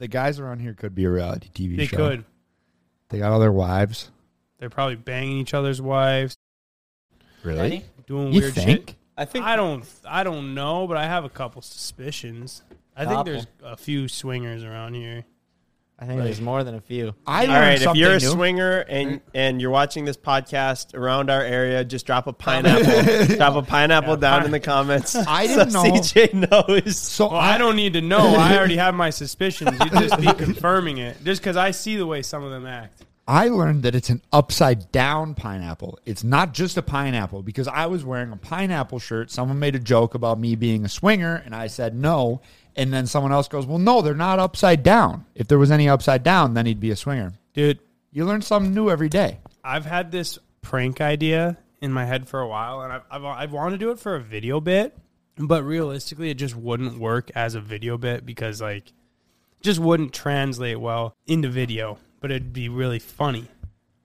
The guys around here could be a reality TV They show. They could. They got all their wives. They're probably banging each other's wives, Really? doing You weird think? shit. I think I don't. I don't know, but I have a couple suspicions. I think there's a few swingers around here. I think there's more than a few. I All learned right, if something you're a new. swinger and and you're watching this podcast around our area, just drop a pineapple, drop a pineapple Yeah, down pine- in the comments. I didn't so know. CJ knows. So Well, I don't need to know. I already have my suspicions. You just be confirming it, just because I see the way some of them act. I learned that it's an upside down pineapple. It's not just a pineapple because I was wearing a pineapple shirt. Someone made a joke about me being a swinger, and I said no. And then someone else goes, Well, no, they're not upside down. If there was any upside down, then he'd be a swinger. Dude, You learn something new every day. I've had this prank idea in my head for a while, and I've, I've, I've wanted to do it for a video bit, but realistically, it just wouldn't work as a video bit because, like, just wouldn't translate well into video, but it'd be really funny.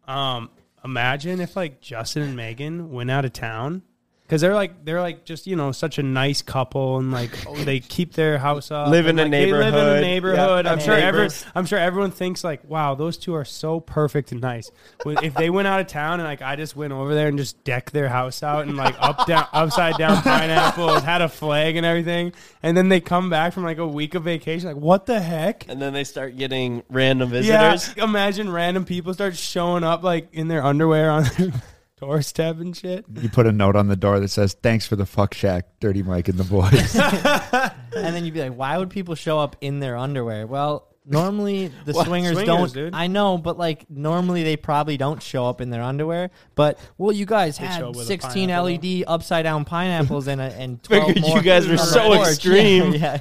Um, imagine if, like, Justin and Megan went out of town. Because they're like they're like just you know such a nice couple and like oh, they keep their house up Live in and, a like, they live in a neighborhood. Yeah, I'm sure every. I'm sure everyone thinks like, wow, those two are so perfect and nice. If they went out of town and like I just went over there and just decked their house out and like up down, upside down pineapples, had a flag and everything, and then they come back from like a week of vacation, like what the heck? And then they start getting random visitors. Yeah, visitors. imagine random people start showing up like in their underwear on their doorstep and shit. You put a note on the door that says, Thanks for the fuck shack, Dirty Mike and the boys. And then you'd be like, why would people show up in their underwear? Well, normally the What? swingers, Swingers, don't. dude. I know, but like normally they probably don't show up in their underwear. But well, you guys They show had with a 16 pineapple, LED upside down pineapples and a, and 12 Figured more you guys were on the so porch. extreme. Yeah,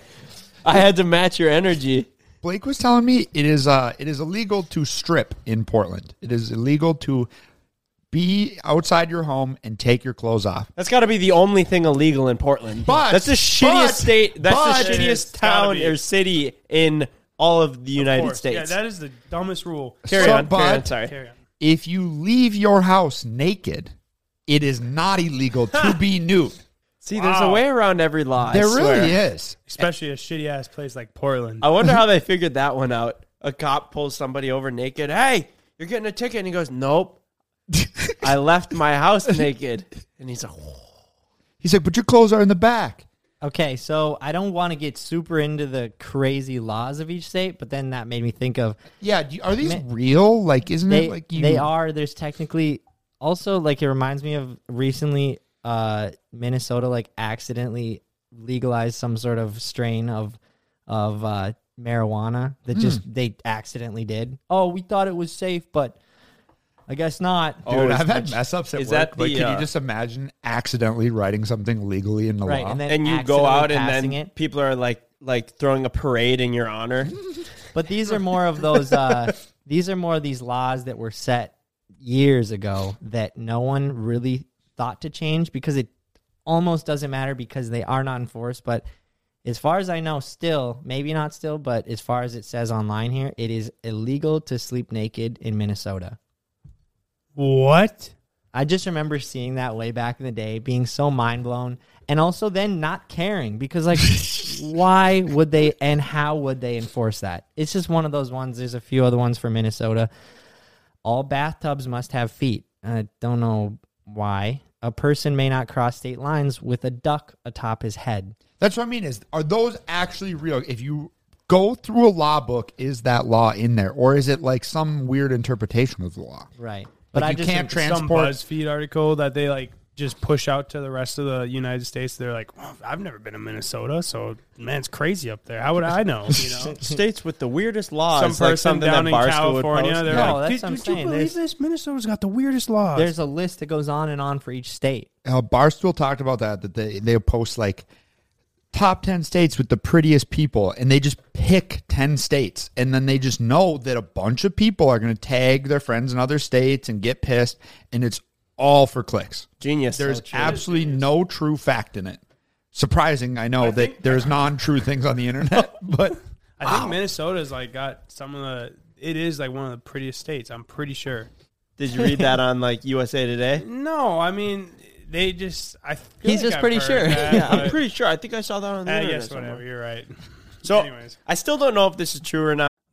I had to match your energy. Blake was telling me it is uh it is illegal to strip in Portland. It is illegal to be outside your home and take your clothes off. That's got to be the only thing illegal in Portland. But- that's the shittiest but- state. That's but- the shittiest town or city in all of the United course. States. Yeah, that is the dumbest rule. carry So, on. carry on. Sorry. Carry on. If you leave your house naked, it is not illegal to be nude. See, there's a way around every law. I There swear. really is. Especially a shitty ass place like Portland. I wonder how they figured that one out. A cop pulls somebody over naked. Hey, you're getting a ticket. And he goes, Nope. I left my house naked. And he's like, He's like, but your clothes are in the back. Okay, so I don't want to get super into the crazy laws of each state, but then that made me think of Yeah, do you- are these Ma- real? Like, isn't they it like you? they are. There's technically also like it reminds me of recently uh Minnesota like accidentally legalized some sort of strain of of uh marijuana that just Hmm. they accidentally did. Oh, we thought it was safe, but I guess not. Dude, Oh, is I've had that- mess ups at is work. that but the, can uh, you just imagine accidentally writing something legally in the right, law? and then and you go accidentally out and passing then it. people are like, like throwing a parade in your honor. But these are more of those. Uh, these are more of these laws that were set years ago that no one really thought to change because it almost doesn't matter because they are not enforced. But as far as I know, still maybe not still, but as far as it says online here, it is illegal to sleep naked in Minnesota. What? I just remember seeing that way back in the day, being so mind blown, and also then not caring because, like, why would they and how would they enforce that? It's just one of those ones. There's a few other ones for Minnesota. All bathtubs must have feet. I don't know why. A person may not cross state lines with a duck atop his head. That's what I mean. Is are those actually real? If you go through a law book, is that law in there, or is it like some weird interpretation of the law? Right. But I you just can't transport. Some transport. BuzzFeed article that they like just push out to the rest of the United States. They're like, well, I've never been to Minnesota, so man, it's crazy up there. How would I know? You know. States with the weirdest laws. Some like person something down that in California, they're No, like, that's "Did, did you believe There's- this? Minnesota's got the weirdest laws. There's a list that goes on and on for each state. Uh, Barstool talked about that. That they they post like top ten states with the prettiest people, and they just pick ten states, and then they just know that a bunch of people are going to tag their friends in other states and get pissed, and it's all for clicks. Genius. There's absolutely no true fact in it. Surprising, I know that think- there's non-true things on the internet, but I think Minnesota's like got some of the. It is like one of the prettiest states. I'm pretty sure. Did you read that on like USA Today? No, I mean they just. I feel He's like just I've pretty sure. that, Yeah, I'm pretty sure. I think I saw that on the I internet. guess somewhere. whatever. You're right. So Anyways. I still don't know if this is true or not.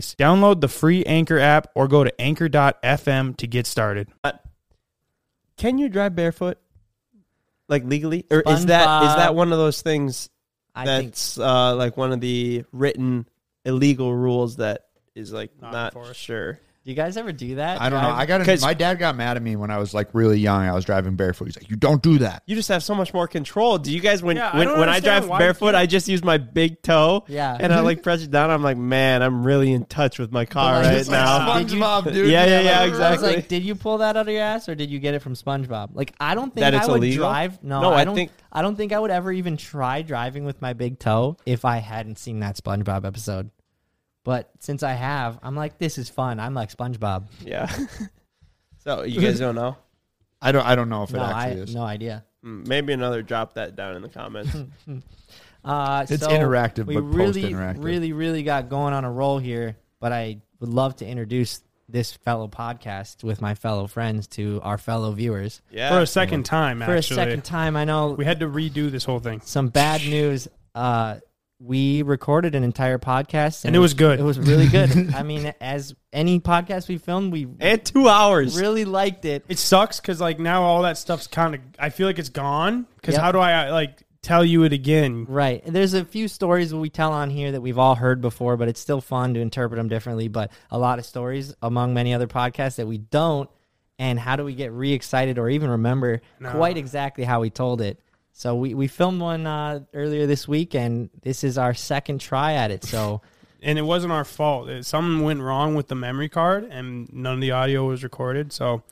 Download the free Anchor app or go to anchor.fm to get started. Can you drive barefoot? Like legally? Or is that is SpongeBob. that one of those things I think that's uh, like one of the written illegal rules that is like Not not, enforced. sure. Do you guys ever do that? I don't know. Drive- I got 'Cause- my dad got mad at me when I was like really young. I was driving barefoot. He's like, "You don't do that." You just have so much more control. Do you guys when Yeah, I when, don't when I understand drive why you barefoot, can't- I just use my big toe. Yeah. And I like press it down. I'm like, man, I'm really in touch with my car like, right it's like now. Did you- SpongeBob, dude. Yeah, yeah, yeah, I was exactly. like, did you pull that out of your ass, or did you get it from SpongeBob? Like, I don't think That it's I would illegal? drive. No, No, I I don't. think- I don't think I would ever even try driving with my big toe if I hadn't seen that SpongeBob episode. But since I have, I'm like, this is fun. I'm like SpongeBob. Yeah. so you guys don't know? I don't. I don't know if it No, I actually is. no idea. Hmm, Maybe another drop that down in the comments. Uh, It's so interactive, We but really, post-interactive. really, really got going on a roll here. But I would love to introduce this fellow podcast with my fellow friends to our fellow viewers Yeah. For a second time, for actually. a second time. I know We had to redo this whole thing. some bad news. Uh, we recorded an entire podcast, And it was good. It was really good. I mean, as any podcast we filmed, we and two hours. really liked it. It sucks because like now all that stuff's kind of. I feel like it's gone. Because Yep. how do I uh, like tell you it again? Right. And There's a few stories that we tell on here that we've all heard before, but it's still fun to interpret them differently. But a lot of stories among many other podcasts that we don't. And how do we get re excited or even remember No. quite exactly how we told it? So we, we filmed one uh, earlier this week, and this is our second try at it. So and it wasn't our fault. It, something went wrong with the memory card, and none of the audio was recorded. So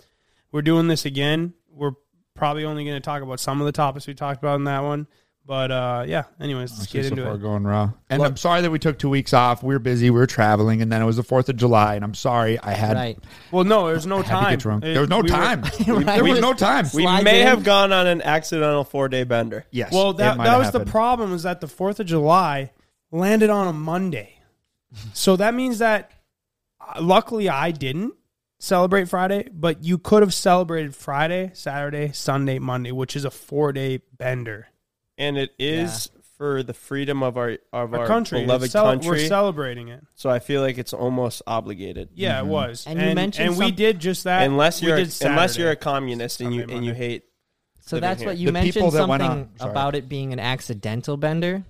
we're doing this again. We're probably only going to talk about some of the topics we talked about in that one. But uh, yeah, anyways, let's Okay, get so into far it. going raw. And I'm sorry that we took two weeks off. We were busy. We were traveling, and then it was the Fourth of July. And I'm sorry I had, right. Well, no, there's no had to time. get drunk. It- there was no we were- time. Right. There was no time. we Slides may in. have gone on an accidental four day bender. yes. Well, that that have was the problem. Is that the Fourth of July landed on a Monday, so that means that uh, luckily I didn't celebrate Friday, but you could have celebrated Friday, Saturday, Sunday, Monday, which is a four day bender. And it is for the freedom of our of our, Our country, beloved cel- country. we're celebrating it. so I feel like it's almost obligated. Yeah, it mm-hmm. was. And you mentioned and we did just that. unless you're did unless you're a communist and you Sunday, and you hate So that's here. what you The mentioned people that went something on- about it being an accidental bender.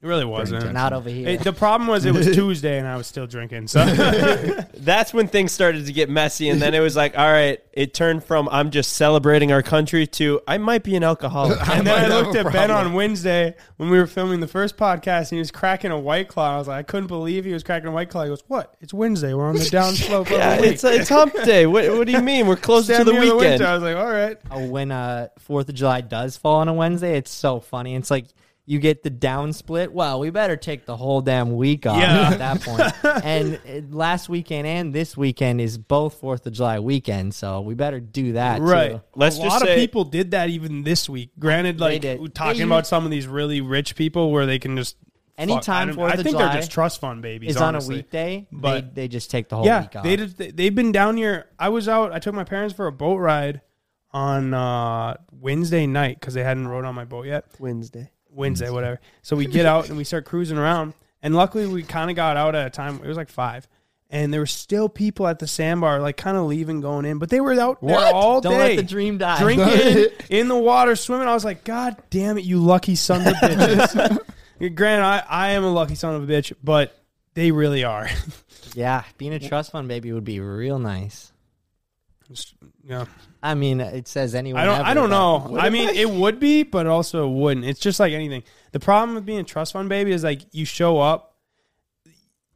It really wasn't. Not over here. It- the problem was it was Tuesday and I was still drinking. So that's when things started to get messy and then it was like all right it turned from i'm just celebrating our country to i might be an alcoholic And then I looked a at Ben on Wednesday when we were filming the first podcast, and he was cracking a white claw. I was like, I couldn't believe he was cracking a white claw. He goes, "What? It's Wednesday. We're on the down slope yeah week." it's it's hump day what, what do you mean we're close to the near weekend winter. I was like, "All right." Oh, when uh Fourth of July does fall on a Wednesday, it's so funny. It's like you get the down split. Well, we better take the whole damn week off Yeah. at that point. and uh, last weekend and this weekend is both Fourth of July weekend, so we better do that Right. too. Let's a just lot say- of people did that even this week. Granted, like talking They about some of these really rich people where they can just Anytime I, don't- I think July they're just trust fund babies. Is on a weekday, But- they, they just take the whole yeah, week off. they did, they- they've been down here. I was out. I took my parents for a boat ride on uh, Wednesday night because they hadn't rode on my boat yet. wednesday Wednesday, whatever. So we get out and we start cruising around. And luckily, we kind of got out at a time. It was like five, and there were still people at the sandbar, like kind of leaving, going in. But they were out there What? all Don't day, let the dream die. drinking in the water, swimming. I was like, God damn it, you lucky son of a bitches. Granted, I, I am a lucky son of a bitch, but they really are. yeah, being a trust fund baby would be real nice. Yeah. I mean, it says anyone. I don't. ever, I don't know. I mean, it would be, but also it wouldn't. It's just like anything. The problem with being a trust fund baby is like you show up.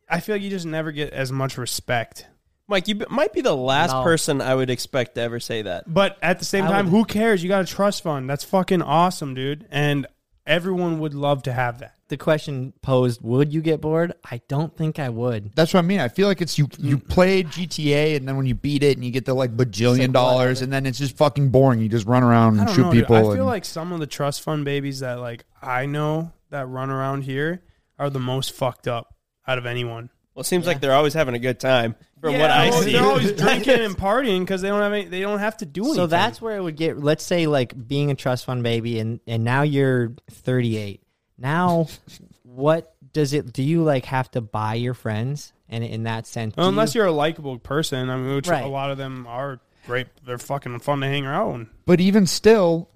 I feel like you just never get as much respect. mike you b- might be the last No. person i would expect to ever say that But at the same I time, would- who cares? You got a trust fund. That's fucking awesome, dude. And everyone would love to have that. The question posed, would you get bored? I don't think I would. That's what I mean. I feel like it's you. Mm. You play GTA, and then when you beat it, and you get the like bajillion dollars, and then it's just fucking boring. You just run around I and don't shoot know. dude. people. I feel and- like some of the trust fund babies that like I know that run around here are the most fucked up out of anyone. Well, it seems like they're always having a good time from what I well, see. they're always drinking and partying because they don't have any, they don't have to do anything. So that's where it would get. Let's say like being a trust fund baby, and and now you're 38. Now, what does it? Do you like have to buy your friends? And in that sense, Well, unless you, you're a likable person. I mean, which Right. a lot of them are great. They're fucking fun to hang around. but even still,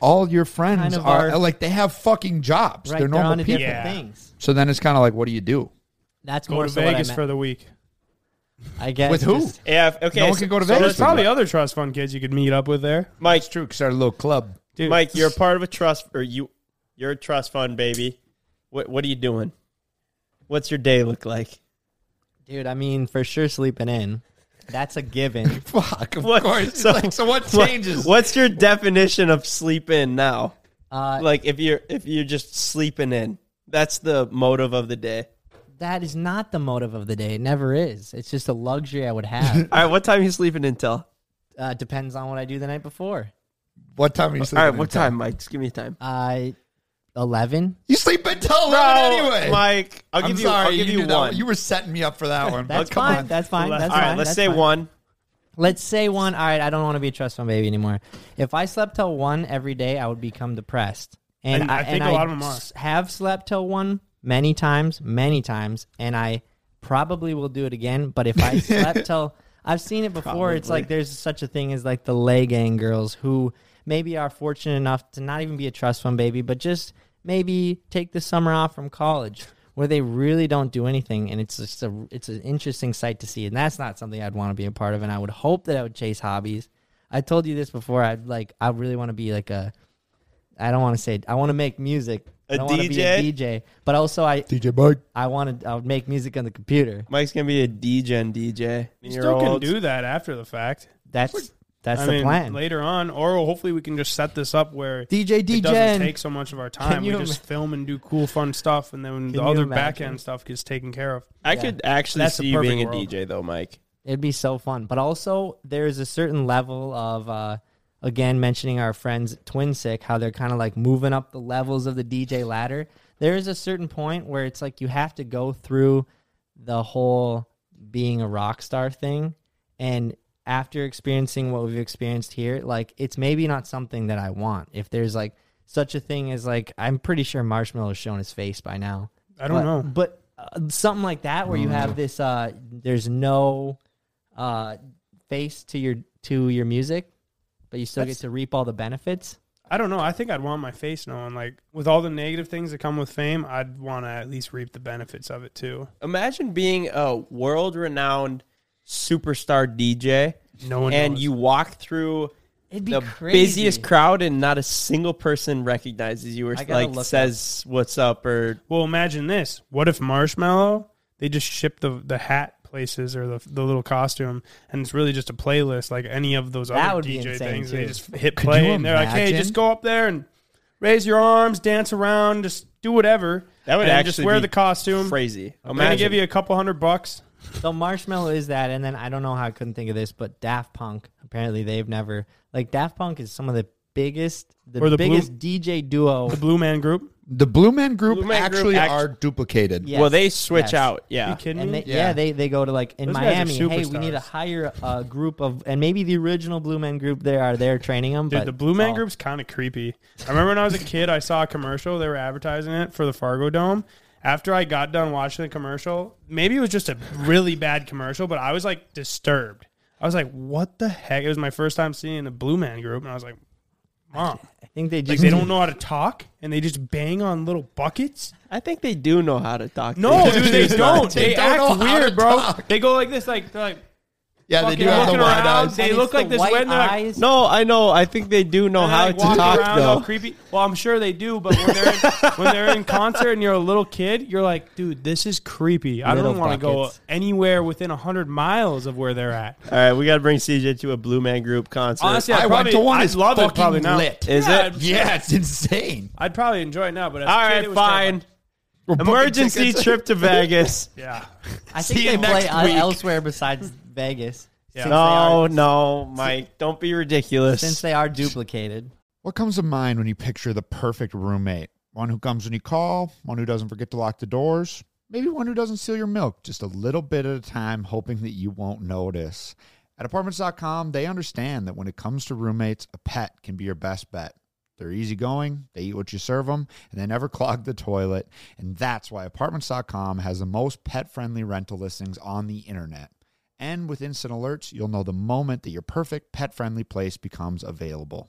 all your friends Kind of are, are- like they have fucking jobs. right, they're they're normal on people. different Yeah. things. So then it's kind of like, what do you do? That's Go more to so Vegas for the week. I guess With who? just- yeah, okay. No one so- can go to so Vegas There's probably you. other trust fund kids you could meet up with there. Mike, It's true. Start a little club. Dude, Mike, you're a part of a trust, or you, you're a trust fund baby. What What are you doing? What's your day look like? dude. I mean, for sure, sleeping in. That's a given. Fuck. Of What- course. It's so- like, so what What- changes? what's your definition of sleep in now? Uh, Like if you're if you're just sleeping in, that's the motive of the day. that is not the motive of the day. It never is. It's just a luxury I would have. All right, what time are you sleeping until? uh, depends on what I do the night before. What time are you All sleeping? right, what until? time, Mike? Just give me a time. Uh, eleven. You sleep until eleven anyway. Mike. I'll I'm give you. sorry. I'll give you, knew that one. You were setting me up for that one. That's come fine. on. That's fine. All That's All fine. right, let's That's say fine. one. Let's say one. All right, I don't want to be a trust fund baby anymore. If I slept till one every day, I would become depressed. And, And I think and a lot of them are. s- have slept till one many times, many times, and I probably will do it again. But if I slept till, I've seen it before. It's like there's such a thing as like the leg gang girls who maybe are fortunate enough to not even be a trust fund baby, but just maybe take the summer off from college where they really don't do anything and it's just a it's an interesting sight to see and that's not something I'd want to be a part of and I would hope that I would chase hobbies. I told you this before. I'd like I really want to be like a I don't want to say I want to make music. I A don't want to be a DJ? DJ, but also I DJ Mike. I wanted I would make music on the computer. Mike's gonna be a DJ DJ. you still can do that after the fact. That's that's I the mean, plan. later on, or hopefully we can just set this up where DJ DJ doesn't take so much of our time. We just ima- film and do cool, fun stuff, and then the Can you other back end stuff gets taken care of. I Yeah. could actually That's see you being a. DJ though, Mike. It'd be so fun. But also, there's a certain level of, uh, again, mentioning our friends Twin Sick, how they're kind of like moving up the levels of the DJ ladder. There is a certain point where it's like you have to go through the whole being a rock star thing. And after experiencing what we've experienced here, like it's maybe not something that I want. If there's like such a thing as like, I'm pretty sure Marshmello's shown his face by now. I don't But- know. But uh, something like that where you have this uh there's no uh face to your to your music, but you still That's- get to reap all the benefits. I don't know. I think I'd want my face known. Like with all the negative things that come with fame, I'd want to at least reap the benefits of it too. Imagine being a world renowned superstar DJ No one and knows. you walk through It'd be the crazy. busiest crowd and not a single person recognizes you or I gotta like look says what's up or Well, imagine this. What if Marshmello they just ship the the hat places or the the little costume, and it's really just a playlist like any of those That other would be DJ insane, things. They too. just hit Could play, you and they're like, "Hey, imagine? just go up there and raise your arms, dance around, just do whatever." That would and actually just wear be the costume. crazy. I'm gonna give you a couple hundred bucks. So Marshmello is that, and then I don't know how I couldn't think of this, but Daft Punk. Apparently, they've never like Daft Punk is some of the biggest, the, Or the Blue- biggest DJ duo. The Blue Man Group. The Blue Man Group Blue Man Group actually act- are duplicated. Yes, well, they switch yes. out. Are Yeah. you kidding And me? they, yeah. Yeah. they they go to like in Those guys are Miami. Hey, we need to superstars. hire a group of, and maybe the original Blue Man Group. They are there training them. Dude, but the Blue Man oh, Group's kind of creepy. I remember when I was a kid, I saw a commercial. They were advertising it for the Fargo Dome. After I got done watching the commercial, maybe it was just a really bad commercial, but I was like disturbed. I was like, "What the heck?" It was my first time seeing the Blue Man Group, and I was like, "Mom, I think they like just they don't know how to talk, and they just bang on little buckets." I think they do know how to talk. No, dude, they don't. They They, don't act weird, bro. talk. They go like this, like they're like, Yeah, they do have the looking wide around. eyes. They And look it's like the this white when they're eyes. No, I know. I think they do know how they to talk around all though. creepy. Well, I'm sure they do, but when they're in, when they're in concert and you're a little kid, you're like, dude, this is creepy. I Little don't want to go buckets. anywhere within hundred miles of where they're at. All right, we got to bring CJ to a Blue Man Group concert. Honestly, I I'd went probably, to one. I'd It's love it fucking probably now. lit. Is Yeah, it? Yeah, it's insane. I'd probably enjoy it now, but as All a kid, right, it was fine. Terrifying. We're Emergency trip to Vegas. Yeah, I See think you they play next uh, week. elsewhere besides Vegas. Yeah. Since no, are, no, Mike, don't be ridiculous. since they are duplicated. What comes to mind when you picture the perfect roommate? One who comes when you call, one who doesn't forget to lock the doors, maybe one who doesn't steal your milk just a little bit at a time, hoping that you won't notice. At apartments.com, they understand that when it comes to roommates, a pet can be your best bet. They're easygoing, they eat what you serve them, and they never clog the toilet. And that's why apartments.com has the most pet friendly rental listings on the internet. And with instant alerts, you'll know the moment that your perfect pet friendly place becomes available.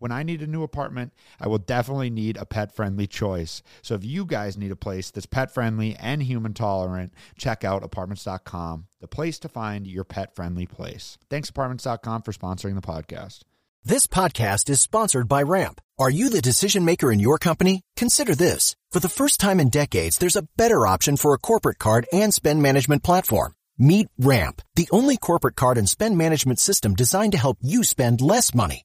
When I need a new apartment, I will definitely need a pet friendly choice. So if you guys need a place that's pet friendly and human tolerant, check out apartments.com, the place to find your pet friendly place. Thanks, apartments.com, for sponsoring the podcast. This podcast is sponsored by Ramp. Are you the decision maker in your company? Consider this. For the first time in decades, there's a better option for a corporate card and spend management platform. Meet Ramp, the only corporate card and spend management system designed to help you spend less money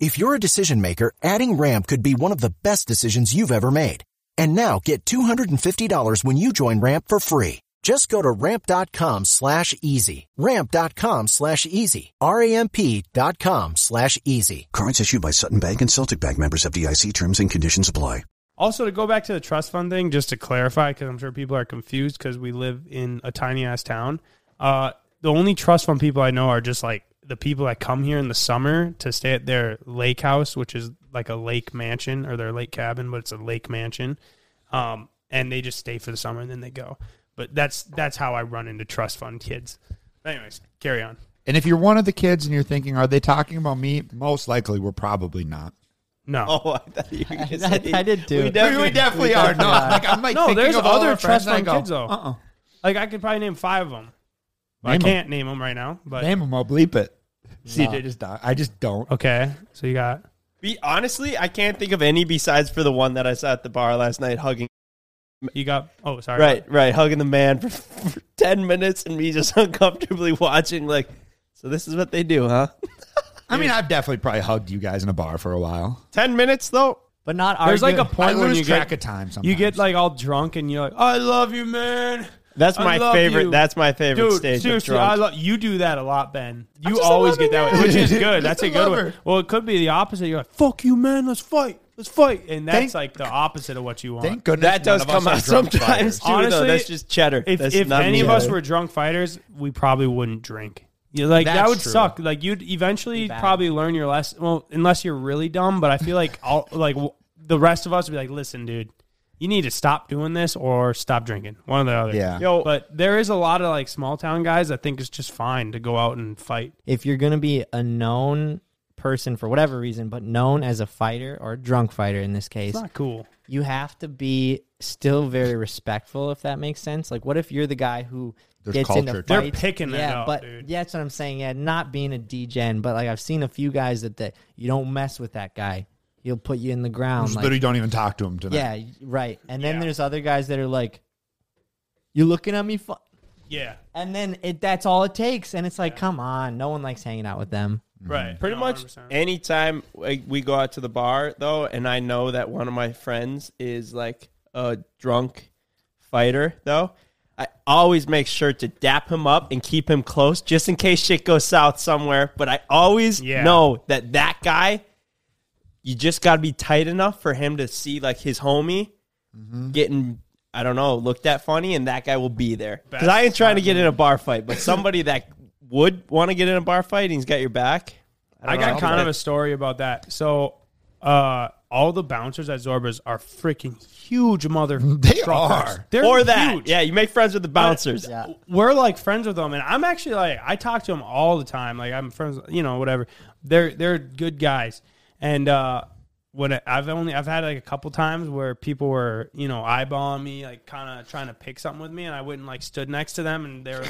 If you're a decision maker, adding Ramp could be one of the best decisions you've ever made. And now get $250 when you join Ramp for free. Just go to ramp.com slash easy. Ramp.com slash easy. R-A-M-P dot com slash easy. Cards issued by Sutton Bank and Celtic Bank members FDIC terms and conditions apply. Also, to go back to the trust fund thing, just to clarify, because I'm sure people are confused because we live in a tiny ass town. Uh, the only trust fund people I know are just like the people that come here in the summer to stay at their lake house, which is like a lake mansion or their lake cabin, but it's a lake mansion. Um, and they just stay for the summer and then they go. But that's that's how I run into trust fund kids. Anyways, carry on. And if you're one of the kids and you're thinking, are they talking about me? Most likely, we're probably not. No, Oh, I thought you were I, I did too. We definitely, we definitely are. No, like I'm like No, there's of other our trust fund go, kids, though. Uh-uh. like I could probably name five of them. I can't name them right now, but Name them. I'll bleep it. CJ just don't. I just don't. okay. So you got Be honestly, I can't think of any besides for the one that I saw at the bar last night, hugging. you got. Oh, sorry. Right, right, hugging the man for, for ten minutes, and me just uncomfortably watching. Like, so this is what they do, huh? I mean, I've definitely probably hugged you guys in a bar for a while. Ten minutes though. But not There's like a point I when lose you track get of time. Sometimes you get like all drunk and you're like, I love you, man. That's my favorite. you. That's my favorite Dude, stage. of seriously, drunk. I love you. Do that a lot, Ben. You always get that way, which is good. That's a good one. Well, it could be the opposite. You're like, fuck you, man. Let's fight. Let's fight, and that's Thank- like the opposite of what you want. Thank goodness that does come out sometimes too. Honestly, though. That's just cheddar. if That's if not any of us were drunk fighters, we probably wouldn't drink. You like that would true. suck. Like you'd eventually probably learn your lesson. Well, unless you're really dumb, but I feel like all like w- the rest of us would be like, listen, dude, you need to stop doing this or stop drinking. One or the other. Yeah. Yo, But there is a lot of like small town guys that think it's just fine to go out and fight. if you're going to be a known person for whatever reason, but known as a fighter or a drunk fighter in this case, It's not cool. you have to be still very respectful, if that makes sense. Like, what if you're the guy who There's gets culture into to it. They're picking that yeah, up, but dude. yeah, that's what I'm saying. Yeah, not being a degen, but like I've seen a few guys that that you don't mess with that guy. He'll put you in the ground. Just Like, literally don't even talk to him tonight. yeah, right. And then Yeah. there's other guys that are like, "You looking at me?" Fu-? Yeah. And then it that's all it takes, and it's like, come on, no one likes hanging out with them. Right. Mm-hmm. Pretty No, much 100%. anytime we we go out to the bar though, and I know that one of my friends is like a drunk fighter though, I always make sure to dap him up and keep him close just in case shit goes south somewhere. But I always Yeah. know that that guy, you just got to be tight enough for him to see like his homie getting, I don't know, looked at funny, and that guy will be there. Because I ain't trying to get in a bar fight, but somebody that would want to get in a bar fight and he's got your back. I don't got know, kind but- of a story about that. So, uh, all the bouncers at Zorba's are freaking huge mother. They truckers. are. They're or that. huge. Yeah, you make friends with the bouncers. Yeah. we're like friends with them, and I'm actually like I talk to them all the time. Like I'm friends, you know, whatever. They're they're good guys, and uh, when I- I've only I've had like a couple times where people were you know eyeballing me, like kind of trying to pick something with me, and I wouldn't like stood next to them, and they were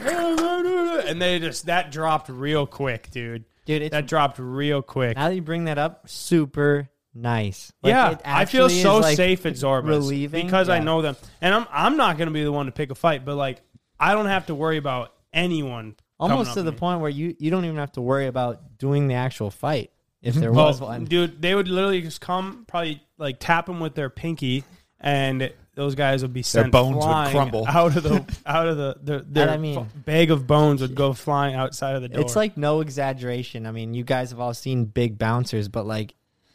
and they just that dropped real quick, dude. Dude, it's That dropped real quick. now that you bring that up, super nice. Like, yeah, I feel so like, safe at Zorba's relieving. because I know them, and I'm I'm not going to be the one to pick a fight, but like I don't have to worry about anyone. almost to the me. point where you you don't even have to worry about doing the actual fight if there Well, was one. dude, they would literally just come, probably like tap them with their pinky, and those guys would be sent their bones would crumble. out of the out of the their, their I mean- bag of bones would go flying outside of the door. It's like no exaggeration. I mean, you guys have all seen big bouncers, but like,